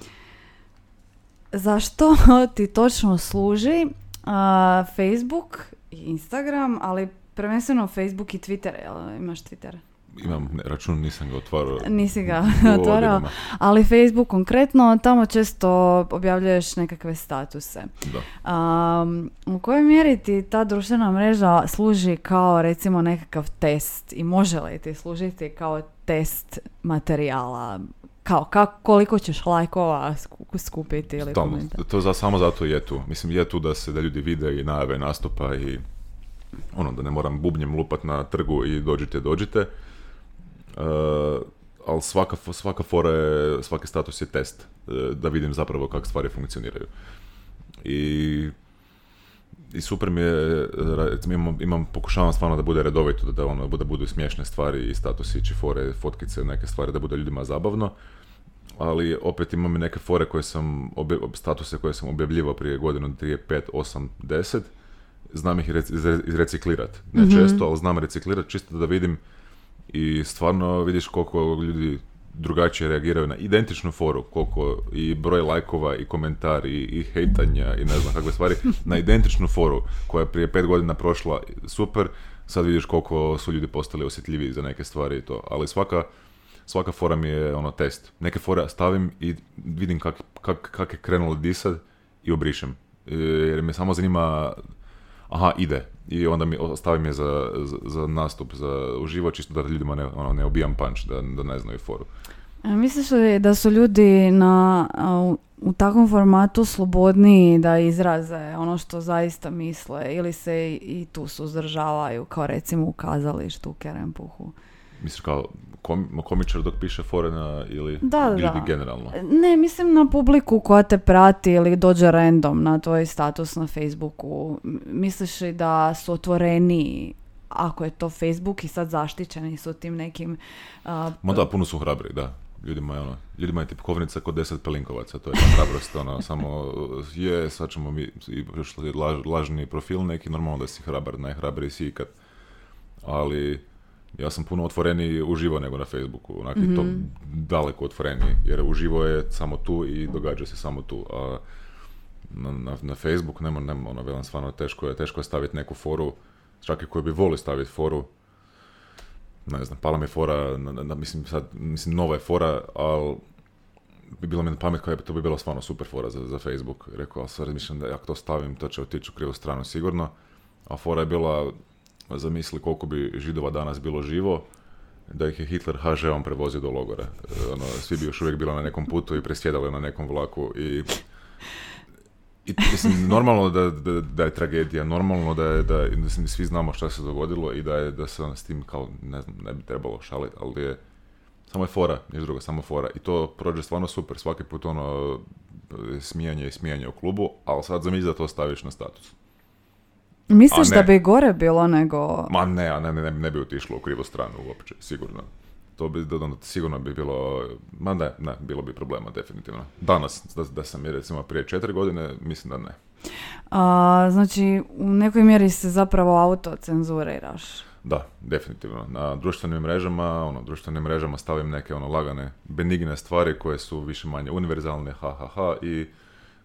zašto ti točno služi uh, Facebook i Instagram, ali prvenstveno Facebook i Twitter, jel imaš Twitter? Imam ne, račun, nisam ga otvarao. Nisi ga otvarao, ali Facebook konkretno, tamo često objavljuješ nekakve statuse. Da. Um, u kojoj mjeri ti ta društvena mreža služi kao recimo nekakav test i može li ti služiti kao test materijala? Kao, kako, koliko ćeš lajkova sku- skupiti ili Stalno. To za, samo zato je tu. Mislim, je tu da se da ljudi vide i najave nastupa i ono, da ne moram bubnjem lupat na trgu i dođite, dođite. E, ali svaka, svaka fora je, svaki status je test. e, da vidim zapravo kako stvari funkcioniraju. I i super mi je, recimo imam, imam, pokušavam stvarno da bude redovito, da, da, ono, da budu smiješne stvari i statusići, fore, fotkice, neke stvari, da bude ljudima zabavno ali opet imam i neke fore koje sam, obje, statuse koje sam objavljivao prije godinu, dvije, pet, osam, deset, znam ih rec, izre- izreciklirat. Ne često, ali znam reciklirat čisto da vidim i stvarno vidiš koliko ljudi drugačije reagiraju na identičnu foru, koliko i broj lajkova i komentari i, i hejtanja i ne znam kakve stvari, na identičnu foru koja je prije pet godina prošla super, sad vidiš koliko su ljudi postali osjetljiviji za neke stvari i to, ali svaka svaka fora mi je ono test. Neke fore stavim i vidim kak, kak, kak je krenulo disat i obrišem. E, Jer me samo zanima, aha, ide. I onda mi stavim je za, za, za nastup, za uživo, čisto da ljudima ne, ono, ne obijam punch, da, da ne znaju foru. E, Misliš li da su ljudi na, u, u takvom formatu slobodniji da izraze ono što zaista misle ili se i, i tu suzdržavaju kao recimo u kazalištu u Kerempuhu? Misliš kao kom, komičar dok piše fore na, ili Da, da, ljudi da. generalno? Ne, mislim na publiku koja te prati ili dođe random na tvoj status na Facebooku. Misliš li da su otvoreniji ako je to Facebook i sad zaštićeni su tim nekim... a, Ma da, puno su hrabri, da. ljudima je ono, ljudima je tipkovnica kod deset pelinkovaca, to je ta hrabrost, ono, samo je, sad ćemo mi, i još laž, lažni profil neki, normalno da si hrabar, najhrabriji si ikad, ali ja sam puno otvoreniji uživo nego na Facebooku, onak i to Mhm. daleko otvoreniji, jer uživo je samo tu i događa se samo tu, a na, na, na Facebook nema, nema, ono, velim, stvarno teško je, teško je staviti neku foru, čak i koji bi volio staviti foru, ne znam, pala mi je fora, na, na- na- mislim, sad, mislim, nova je fora, ali bi bilo mi na pamet koja bi to bi bilo stvarno super fora za, za Facebook. Rekao, ali sad razmišljam da ako to stavim, to će otići u krivu stranu sigurno. A fora je bila, zamisli koliko bi židova danas bilo živo, da ih je Hitler HŽ-om prevozio do logora. E, Ono, svi bi još uvijek bili na nekom putu i presjedali na nekom vlaku i i mislim, normalno da, da, da je tragedija, normalno da je, da, mislim, svi znamo šta se dogodilo i da je, da se ono s tim kao, ne znam, ne bi trebalo šaliti, ali je, samo je fora, ništa drugo, samo fora. I to prođe stvarno super, svaki put ono, smijanje i smijanje u klubu, ali sad zamisli da to staviš na status. Misliš da bi gore bilo nego... Ma ne, a ne, ne, ne, bi otišlo u krivu stranu uopće, sigurno. To bi, da, sigurno bi bilo, ma ne, ne, bilo bi problema definitivno. Danas, da, da sam je recimo prije četiri godine, mislim da ne. A, znači, u nekoj mjeri se zapravo autocenzuriraš. Da, definitivno. Na društvenim mrežama, ono, društvenim mrežama stavim neke ono lagane, benigne stvari koje su više manje univerzalne, ha, ha, ha, i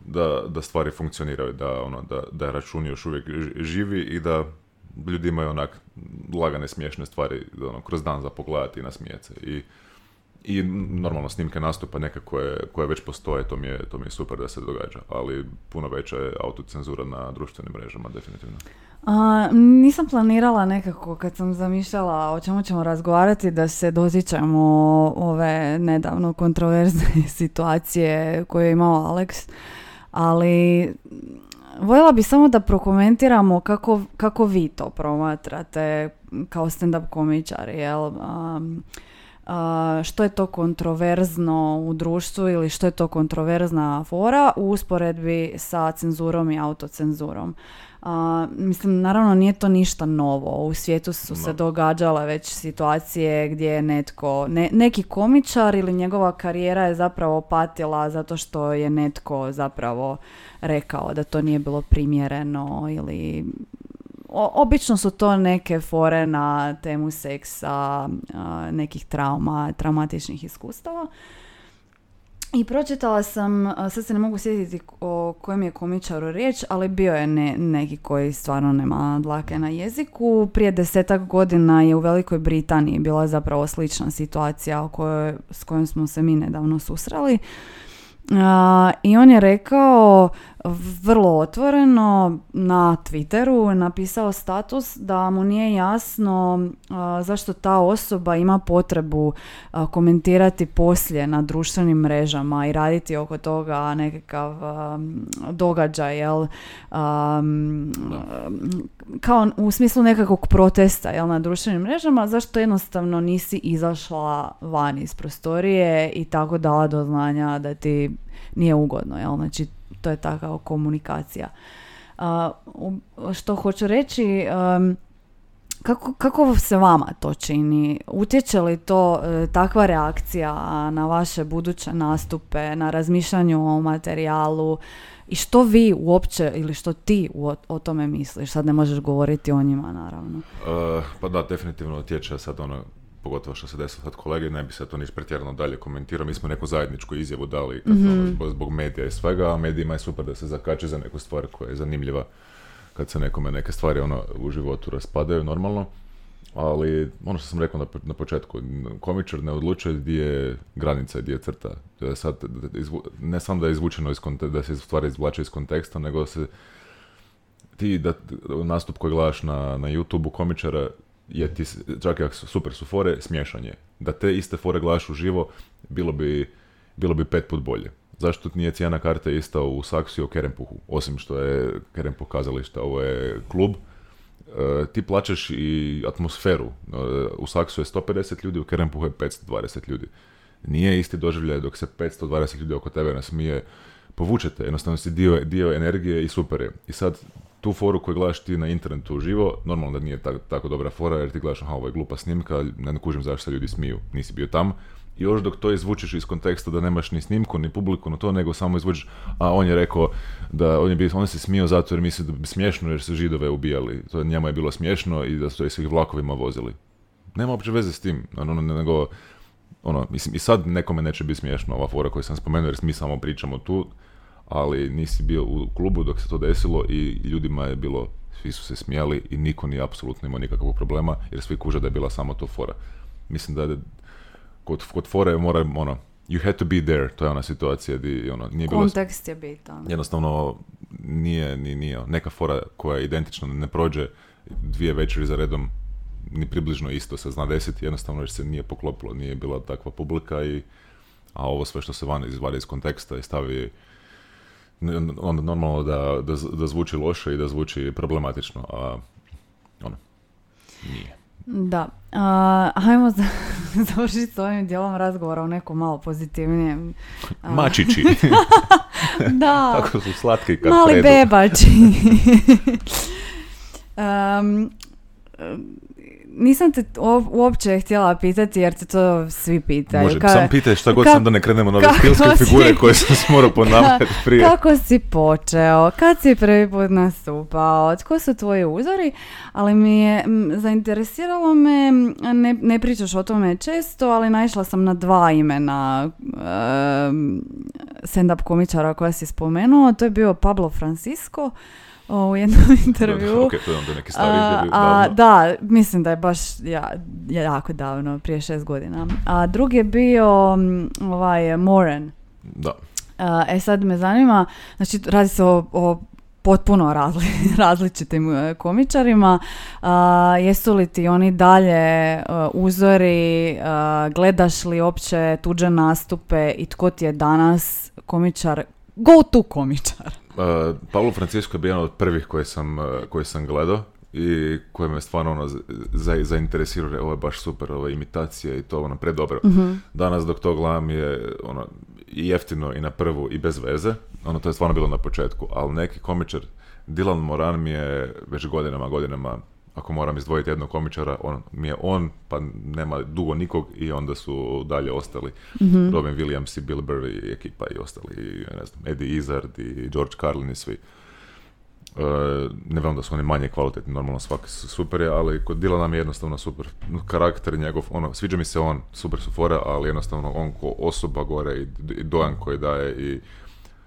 da, da stvari funkcioniraju, da, ono, da, da račun još uvijek ži- živi i da ljudi imaju onak lagane smiješne stvari ono, kroz dan za pogledati i nasmijeti se. I, i normalno snimke nastupa neke koje, koje već postoje, to mi, je, to mi je super da se događa, ali puno veća je autocenzura na društvenim mrežama, definitivno. A, nisam planirala nekako kad sam zamišljala o čemu ćemo razgovarati da se dotičemo ove nedavno kontroverzne situacije koje je imao Alex, ali voljela bi samo da prokomentiramo kako, kako vi to promatrate kao stand-up komičari, jel? Um, a, što je to kontroverzno u društvu ili što je to kontroverzna fora u usporedbi sa cenzurom i autocenzurom. A, mislim, naravno nije to ništa novo. U svijetu su se događale već situacije gdje je netko, ne- neki komičar ili njegova karijera je zapravo patila zato što je netko zapravo rekao da to nije bilo primjereno ili o- obično su to neke fore na temu seksa, nekih trauma, traumatičnih iskustava. I pročitala sam, sad se ne mogu sjetiti o kojem je komičaru riječ, ali bio je ne- neki koji stvarno nema dlake na jeziku. Prije desetak godina je u Velikoj Britaniji bila zapravo slična situacija o kojoj, s kojom smo se mi nedavno susreli. A, I on je rekao vrlo otvoreno na Twitteru, napisao status da mu nije jasno a, zašto ta osoba ima potrebu a, komentirati poslije na društvenim mrežama i raditi oko toga nekakav događaj, jel? Kao u smislu nekakvog protesta jel, na društvenim mrežama, zašto jednostavno nisi izašla van iz prostorije i tako dala do znanja da ti nije ugodno, jel? Znači, to je takva komunikacija. A, što hoću reći, um, kako, kako se vama to čini? Utječe li to e, takva reakcija na vaše buduće nastupe, na razmišljanju o materijalu i što vi uopće ili što ti o, o tome misliš? Sad ne možeš govoriti o njima, naravno. Uh, pa da, definitivno utječe sad ono, pogotovo što se desilo sad kolege, ne bi se to niš pretjerano dalje komentirao. Mi smo neku zajedničku izjavu dali kad, ono, zbog, zbog medija i svega, a medijima je super da se zakače za neku stvar koja je zanimljiva kad se nekome neke stvari ono u životu raspadaju normalno. Ali ono što sam rekao na, na početku, komičar ne odlučuje gdje je granica, gdje je crta. Sad, ne samo da je izvučeno iz konte- da se stvari izvlače iz konteksta, nego se ti da nastup koji gledaš na, na YouTube-u komičara je ti, čak i super su fore, smiješan je. Da te iste fore gledaš uživo, bilo bi, bilo bi pet put bolje. Zašto nije cijena karte ista u Saksu i u Kerempuhu? Osim što je Kerempuh kazališta, ovo je klub. E, ti plaćaš i atmosferu. E, u Saksu je 150 ljudi, u Kerempuhu je 520 ljudi. Nije isti doživljaj dok se 520 ljudi oko tebe nasmije, povučete, jednostavno si dio, dio energije i super je. I sad, tu foru koju gledaš ti na internetu uživo, normalno da nije tak- tako dobra fora jer ti gledaš, aha, ovo je glupa snimka, ne kužim zašto se ljudi smiju, nisi bio tam, još dok to izvučeš iz konteksta da nemaš ni snimku, ni publiku na to, nego samo izvučeš, a on je rekao da on je, on se smio zato jer misli da bi smiješno jer su židove ubijali. To njemu je bilo smiješno i da su ih vlakovima vozili. Nema uopće veze s tim, ono, nego, ono, mislim, i sad nekome neće biti smiješno ova fora koju sam spomenuo jer mi samo pričamo tu, ali nisi bio u klubu dok se to desilo i ljudima je bilo, svi su se smijali i niko nije apsolutno imao nikakvog problema jer svi kuže da je bila samo to fora. Mislim da je kod, kod fore mora, ono, you had to be there, to je ona situacija di, ono, nije bilo... Kontekst je bitan. Jednostavno, nije, ni, nije, neka fora koja je identična ne prođe dvije večeri za redom ni približno isto se zna desiti, jednostavno jer se nije poklopilo, nije bila takva publika i a ovo sve što se van izvadi iz konteksta i stavi onda normalno da, da, da zvuči loše i da zvuči problematično, a ono, nije. Da. Uh, hajmo završiti s ovim dijelom razgovora u nekom malo pozitivnijem. Mačići. da. Kako su slatki kad Mali predu. bebači. um, nisam te uopće htjela pitati jer te to svi pitaju. Može, Ka, sam pitaj šta god sam da ne krenemo na ove figure koje sam morao ponavljati prije. Kako si počeo? Kad si prvi put nastupao? Tko su tvoji uzori? Ali mi je zainteresiralo me, ne, ne pričaš o tome često, ali naišla sam na dva imena uh, stand-up komičara koja si spomenuo. To je bio Pablo Francisco u jednom intervju. ok, to je onda neki stari intervju. A, da, mislim da je baš ja, jako davno, prije šest godina. A drugi je bio ovaj Moren. Da. e sad me zanima, znači radi se o, o potpuno razli, različitim e, komičarima. jesu li ti oni dalje e, uzori, gledaš li opće tuđe nastupe i tko ti je danas komičar, go to komičar? Uh, Pablo Francisco je bio jedan od prvih koje sam, uh, koje sam gledao i koje me stvarno ono, za, zainteresirao, ovo je baš super, ova imitacija i to ono predobro. uh Danas dok to gledam je ono, i jeftino i na prvu i bez veze, ono to je stvarno bilo na početku, ali neki komičar, Dylan Moran mi je već godinama, godinama ako moram izdvojiti jednog komičara, on mi je on, pa nema dugo nikog i onda su dalje ostali mm-hmm. Robin Williams i Bill Burr i ekipa i ostali, i, ne znam, Eddie Izzard i George Carlin i svi. Uh, ne vjerujem da su oni manje kvalitetni, normalno svaki su super, ali kod Dila mi je jednostavno super karakter njegov, ono, sviđa mi se on, super su fore, ali jednostavno on ko osoba gore i, i dojam koji daje i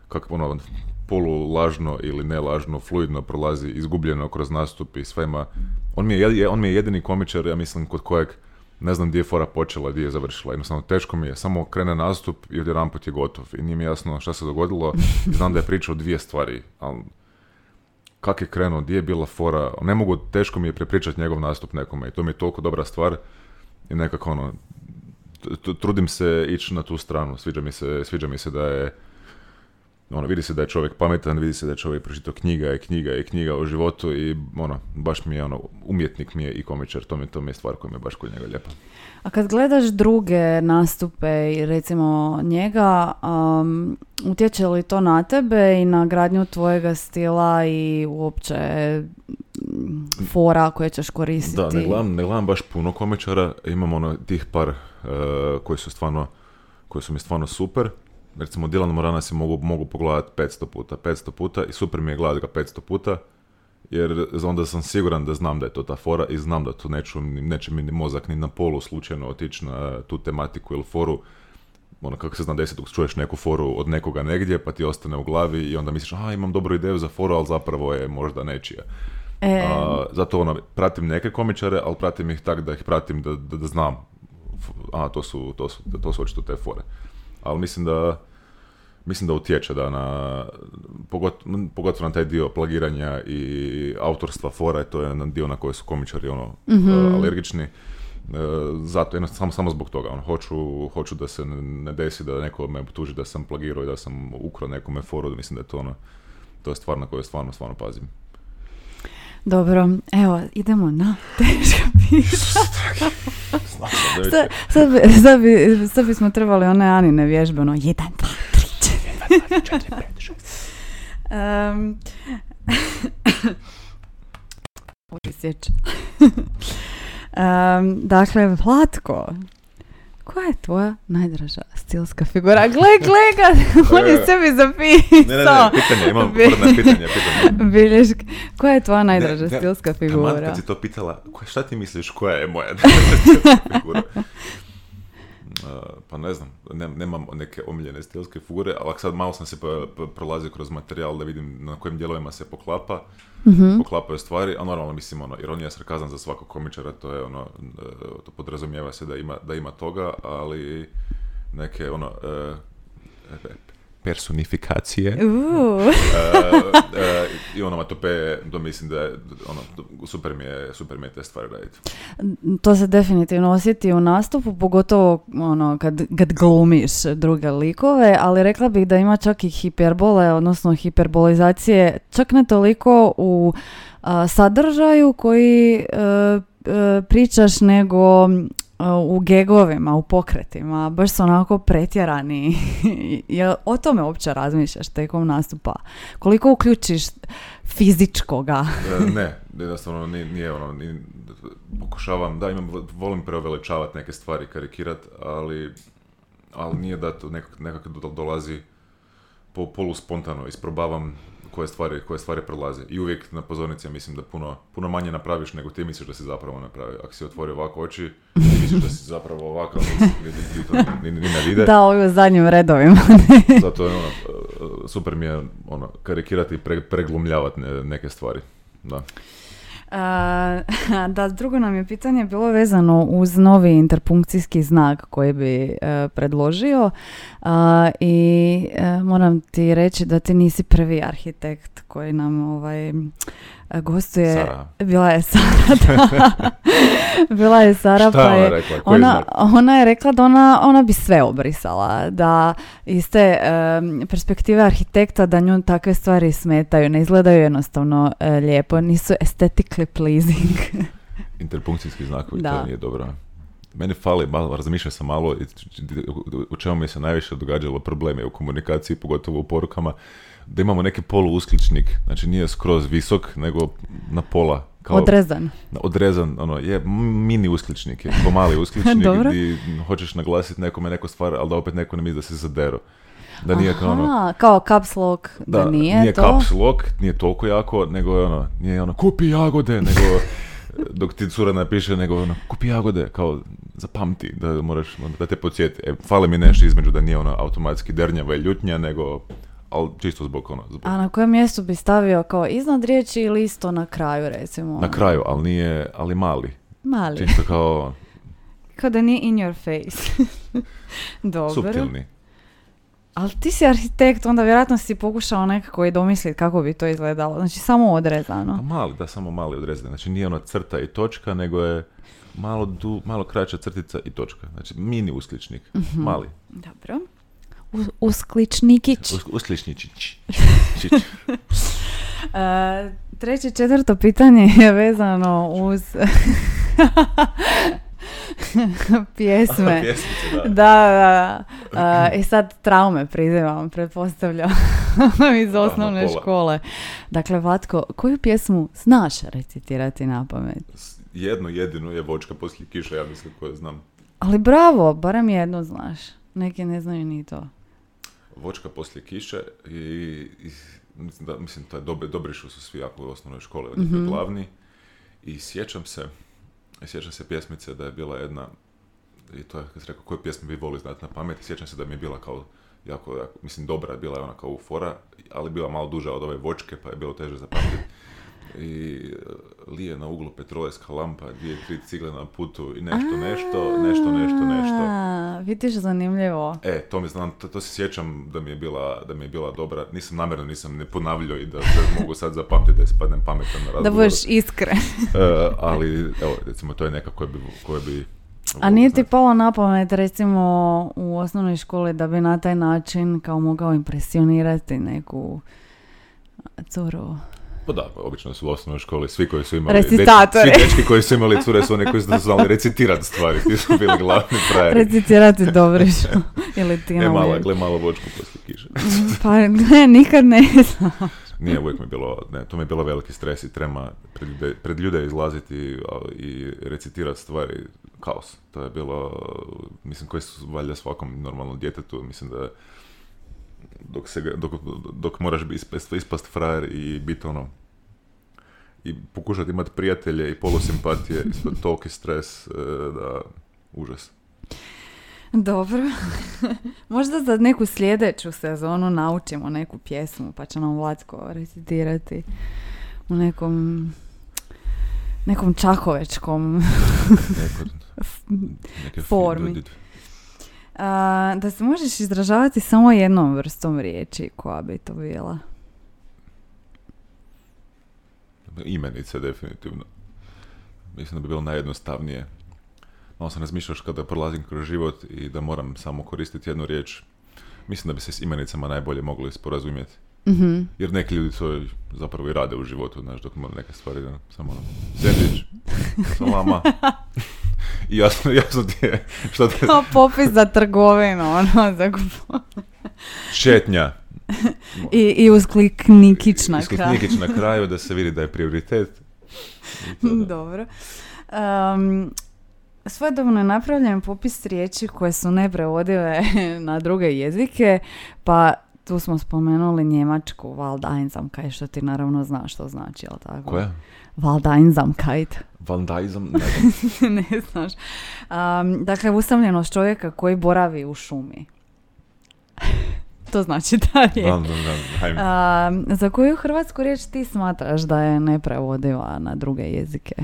kako ono, polu lažno ili ne lažno, fluidno prolazi, izgubljeno kroz nastup i svema. On mi je, on mi je jedini komičar, ja mislim, kod kojeg ne znam gdje je fora počela, gdje je završila. Jednostavno, teško mi je, samo krene nastup i odjedan put je gotov. I nije mi jasno šta se dogodilo. Znam da je pričao dvije stvari, ali kak je krenuo, gdje je bila fora, ne mogu, teško mi je prepričati njegov nastup nekome i to mi je toliko dobra stvar i nekako ono, trudim se ići na tu stranu, sviđa mi se, sviđa mi se da je ono, vidi se da je čovjek pametan, vidi se da je čovjek pročitao knjiga i knjiga i knjiga o životu i ono, baš mi je ono, umjetnik mi je i komičar, to mi, to mi je stvar koja mi je baš kod njega lijepa. A kad gledaš druge nastupe i recimo njega, um, utječe li to na tebe i na gradnju tvojega stila i uopće mm, fora koje ćeš koristiti? Da, ne gledam, ne gledam baš puno komičara, imam ono tih par uh, koji su stvarno koji su mi stvarno super recimo Dylan Morana si mogu, mogu pogledati 500 puta, 500 puta i super mi je gledati ga 500 puta, jer onda sam siguran da znam da je to ta fora i znam da tu neću, neće mi ni mozak ni na polu slučajno otići na tu tematiku ili foru, ono kako se zna desiti, čuješ neku foru od nekoga negdje pa ti ostane u glavi i onda misliš, a imam dobru ideju za foru, ali zapravo je možda nečija. E... A, zato ono, pratim neke komičare, ali pratim ih tak da ih pratim da, da, da znam, a to su, to su, to su očito te fore. Ali mislim da mislim da utječe da na, pogotovo na taj dio plagiranja i autorstva fora, to je jedan dio na koji su komičari ono, mm alergični. Uh, zato, jedno, samo, samo zbog toga. Ono, hoću, hoću da se ne desi da neko me tuži da sam plagirao i da sam ukrao nekome foru, mislim da je to ono, to je stvar na koju stvarno, stvarno pazim. Dobro, evo, idemo na teška pitanja. sad, sad, bi, sad bismo trebali one Anine vježbe, ono, jedan, dva, um, um, dakle, Vlatko, koja je tvoja najdraža stilska figura? Gle, gle ga, on je sebi zapisao. Ne, ne, ne, pitanje, imam pitanje, pitanje. Bilješke. Koja je tvoja najdraža Ne, ne, stilska Taman figura? kad si to pitala, šta ti misliš koja je moja najdraža stilska figura? Uh, pa ne znam, ne, nemam neke omiljene stilske figure, ali sad malo sam se pa- pa- prolazio kroz materijal da vidim na kojim dijelovima se poklapa, Mhm. poklapaju stvari, a normalno mislim ono, ironija sarkazam za svakog komičara, to je ono, e, to podrazumijeva se da ima, da ima toga, ali neke ono, e, e, personifikacije, Uuu. E, e, i onomatopeje, to mislim da je, ono, super mi je, super mi je te stvari raditi. To se definitivno osjeti u nastupu, pogotovo ono, kad, kad glumiš druge likove, ali rekla bih da ima čak i hiperbole, odnosno hiperbolizacije, čak ne toliko u a, sadržaju koji e, pričaš, nego u gegovima, u pokretima, baš su onako pretjerani. Jel o tome uopće razmišljaš tijekom nastupa? Koliko uključiš fizičkoga? E, ne, jednostavno nije, nije ono, ni, pokušavam, da imam, volim preuveličavati neke stvari, karikirat, ali, ali nije da to nekak, nekako do- dolazi po, polu spontano, isprobavam koje stvari, koje stvari prolaze. I uvijek na pozornici ja mislim da puno, puno manje napraviš nego ti misliš da si zapravo napravio. Ako si otvori ovako oči, ti misliš da si zapravo ovako, ni, ni, ni, to ni, ni ne vide. Da, ovi u zadnjim redovima. Zato je ono, e, super mi je ono, karikirati i pre, preglumljavati ne- neke stvari. Da. Da, drugo nam je pitanje bilo vezano uz novi interpunkcijski znak koji bi e, predložio i e, moram ti reći da ti nisi prvi arhitekt koji nam ovaj gostuje. Sara. Bila je Sara, da. Bila je Sara, Šta pa ona je, rekla? Koji ona, ona je rekla da ona, ona bi sve obrisala, da iz te em, perspektive arhitekta da nju takve stvari smetaju, ne izgledaju jednostavno e, lijepo, nisu aesthetically pleasing. Interpunkcijski znakovi, Da. to nije dobro. Meni fali, malo, razmišljao sam malo u- čemu mi se najviše događalo probleme u komunikaciji, pogotovo u porukama, da imamo neki poluuskličnik, znači nije skroz visok, nego na pola. Kao Odrezan. odrezan, ono, je mini uskličnik, je pomali uskličnik gdje hoćeš naglasiti nekome neku stvar, ali da opet neko ne misli da se zadero. Da nije kao ono, Aha, kao caps lock, da, da, nije, to. caps lock, nije toliko jako, nego je ono, nije ono, kupi jagode, nego dok ti cura napiše, nego ono, kupi jagode, kao zapamti, da moraš, ono, da te podsjeti. E, fali mi nešto između da nije ono automatski dernjava i ljutnja, nego, ali čisto zbog ono, zbog, A na kojem mjestu bi stavio kao iznad riječi ili isto na kraju recimo? na kraju, ali nije, ali mali. Mali. Čisto kao Kao da nije in your face. Dobro. suptilni. Ali ti si arhitekt, onda vjerojatno si pokušao nekako i domisliti kako bi to izgledalo. Znači samo A odrezano. mali, da, samo mali odrezani. Znači nije ono crta i točka, nego je malo, du, malo kraća crtica i točka. Znači mini uskličnik, Mhm. mali. Dobro. U, uskličnikić. Us, uskličničić. Čić. E, treće četvrto pitanje je vezano uz pjesme. Pjesmice, da. Da, da, da. E, I sad traume prizivam, pretpostavljam, iz osnovne škole. Dakle, Vlatko, koju pjesmu znaš recitirati na pamet? Jednu jedinu je vočka poslije kiša, ja mislim koju znam. Ali bravo, barem jednu znaš. Neki ne znaju ni to. Vočka poslije kiše i, i mislim, da, mislim to je dobri, dobri što su svi jako u osnovnoj školi, on je bio glavni. I sjećam se, sjećam se pjesmice da je bila jedna, i to je, kad si rekao koju pjesmu vi voli znati na pamet, i sjećam se da mi je bila kao jako, jako, mislim dobra je bila je ona kao fora, ali bila malo duža od ove vočke, pa je bilo teže zapamtiti. I e, lije na uglu petrolejska lampa, dvije, tri cigle na putu i nešto, nešto, nešto, nešto, nešto. Vidiš, zanimljivo. E, to mi znam, to, to se sjećam da mi je bila, da mi je bila dobra. Nisam namjerno, nisam ne ponavljao i da, da mogu sad zapamtiti da ispadnem pametan na razgovor. Da budeš iskren. E, ali, evo, recimo, to je neka koja bi, koja bi A nije ti palo na pamet, recimo, u osnovnoj školi da bi na taj način kao mogao impresionirati neku curu? Pa da, pa obično su u osnovnoj školi svi koji su imali... Recitatori. Dečki, svi dečki koji su imali cure su oni koji su znali recitirati stvari. Ti su bili glavni frajeri. Recitirati Dobrišu. Ili ti E, mala, gle malo vočku poslije kiše. Pa ne, nikad ne znam. Nije, uvijek mi je bilo, ne, to mi je bilo veliki stres i trema pred ljude, pred ljude izlaziti i recitirati stvari. kaos. To je bilo, mislim, koji su valjda svakom normalnom djetetu, mislim da dok, se, dok, dok moraš bi ispast, ispast frajer i biti ono i pokušati imati prijatelje i polusimpatije, isto toliki stres e, da užas. Dobro. Možda za neku sljedeću sezonu naučimo neku pjesmu pa će nam Vlatko recitirati u nekom nekom čakovečkom Neko, neke Formi. A, da se možeš izražavati samo jednom vrstom riječi koja bi to bila. Imenice, definitivno. Mislim da bi bilo najjednostavnije. Malo sam razmišljaš kada prolazim kroz život i da moram samo koristiti jednu riječ. Mislim da bi se s imenicama najbolje mogli sporazumjeti. Mhm. Jer neki ljudi to zapravo i rade u životu, znaš, dok imaju neke stvari, da, samo ono, sandvič, salama. I jasno, jasno ti je što te Kao popis za trgovinu, ono, za kupo- šetnja. I, i uskliknikić na kraju. Iskliknikić na kraju da se vidi da je prioritet. Da. Dobro. Um, svojedobno je napravljen popis riječi koje su neprevodive na druge jezike, pa tu smo spomenuli njemačku Waldeinsamkeit, što ti naravno znaš što znači, jel tako? Koja? Waldeinsamkeit. Vandalizam? Ne znam. ne znaš. Um, dakle, usamljenost čovjeka koji boravi u šumi. To znači da je. Van, van, van, hajme. Um, za koju hrvatsku riječ ti smatraš da je neprevodiva na druge jezike?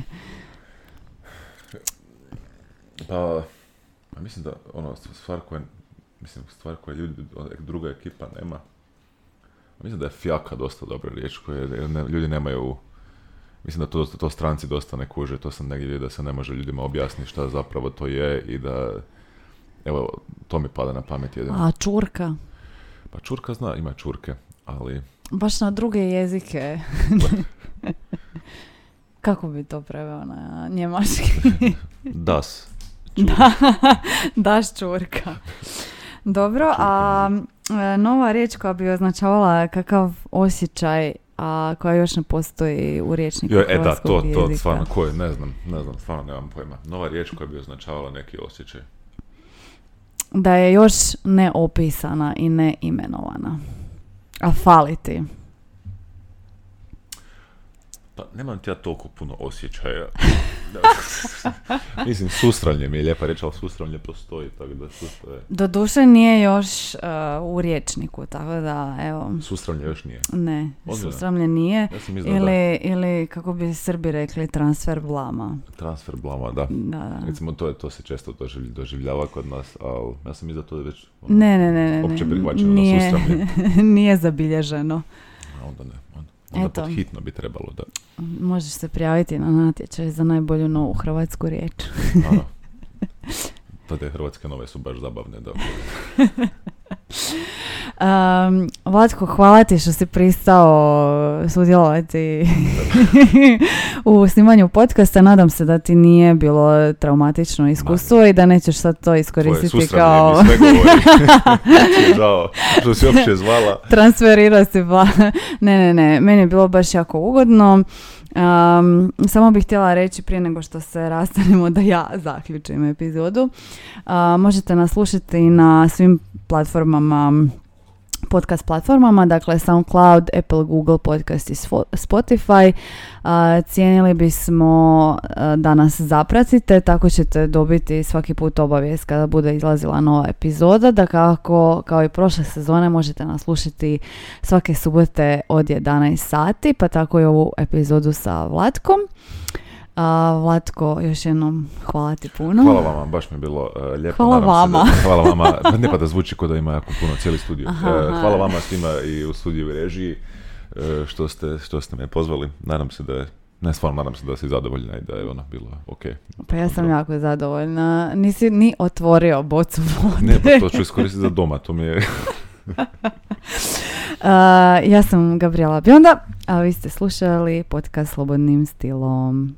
Pa, mislim da ono stvar koja mislim stvar koja ljudi druga ekipa nema. Mislim da je fjaka dosta dobra riječ koje ne, ljudi nemaju Mislim da to, to stranci dosta ne kuže, to sam negdje vidio da se ne može ljudima objasniti šta zapravo to je i da, evo, to mi pada na pamet jedino. A čurka? Pa čurka zna, ima čurke, ali Baš na druge jezike. Kako bi to preveo na njemački? das. da, daš čurka. Dobro, a e, nova riječ koja bi označavala kakav osjećaj, a koja još ne postoji u riječniku Jo, e da, to, to, jezika. stvarno, ko je, ne znam, ne znam, stvarno nemam pojma. Nova riječ koja bi označavala neki osjećaj. Da je još neopisana i neimenovana. A fali ti. Pa nemam ti ja toliko puno osjećaja. Mislim, sustranje mi je lijepa reći, ali sustranje postoji, tako da sustranje, Doduše nije još uh, u riječniku, tako da, evo, sustranje još nije. ne, susramlje nije. Ja da Ili, ili, kako bi Srbi rekli, transfer blama. transfer blama, da. Da, da. Recimo, to, je, to se često doživ- doživljava kod nas, ali ja sam da to je već ono, Ne, ne, ne, ne. opće prihvaćeno na nije, susramlje. nije zabilježeno. A onda ne. Onda, onda Eto. pod hitno bi trebalo da... Možeš se prijaviti na natječaj za najbolju novu hrvatsku riječ. Ano. Pa te hrvatske nove su baš zabavne, da. Um, Vlatko, hvala ti što si pristao sudjelovati u snimanju podcasta. Nadam se da ti nije bilo traumatično iskustvo i da nećeš sad to iskoristiti kao Žao, što si uopće zvala. transferira se pa ne ne ne meni je bilo baš jako ugodno Um, samo bih htjela reći prije nego što se rastanemo da ja zaključim epizodu Uh, možete nas slušati na svim platformama podcast platformama, dakle SoundCloud, Apple, Google Podcast i Spotify. Cijenili bismo da nas zapratite, tako ćete dobiti svaki put obavijest kada bude izlazila nova epizoda, da kako kao i prošle sezone možete nas slušati svake subote od 11 sati, pa tako i ovu epizodu sa Vlatkom. A, Vlatko, još jednom hvala ti puno. Hvala vama, baš mi je bilo uh, lijepo. Hvala se vama. Da, hvala vama. Pa Ne pa da zvuči kao da ima jako puno cijeli studio. Aha, Uh, hvala vama svima i u studiju i režiji uh, što, ste, što ste me pozvali. Nadam se da je, ne stvarno nadam se da si zadovoljna i da je ono bilo ok. Pa ja sam Dobro. jako zadovoljna. Nisi ni otvorio bocu vode. Ne, pa to ću iskoristiti za doma, to mi je... Uh, ja sam Gabriela Bionda, a vi ste slušali podcast Slobodnim stilom.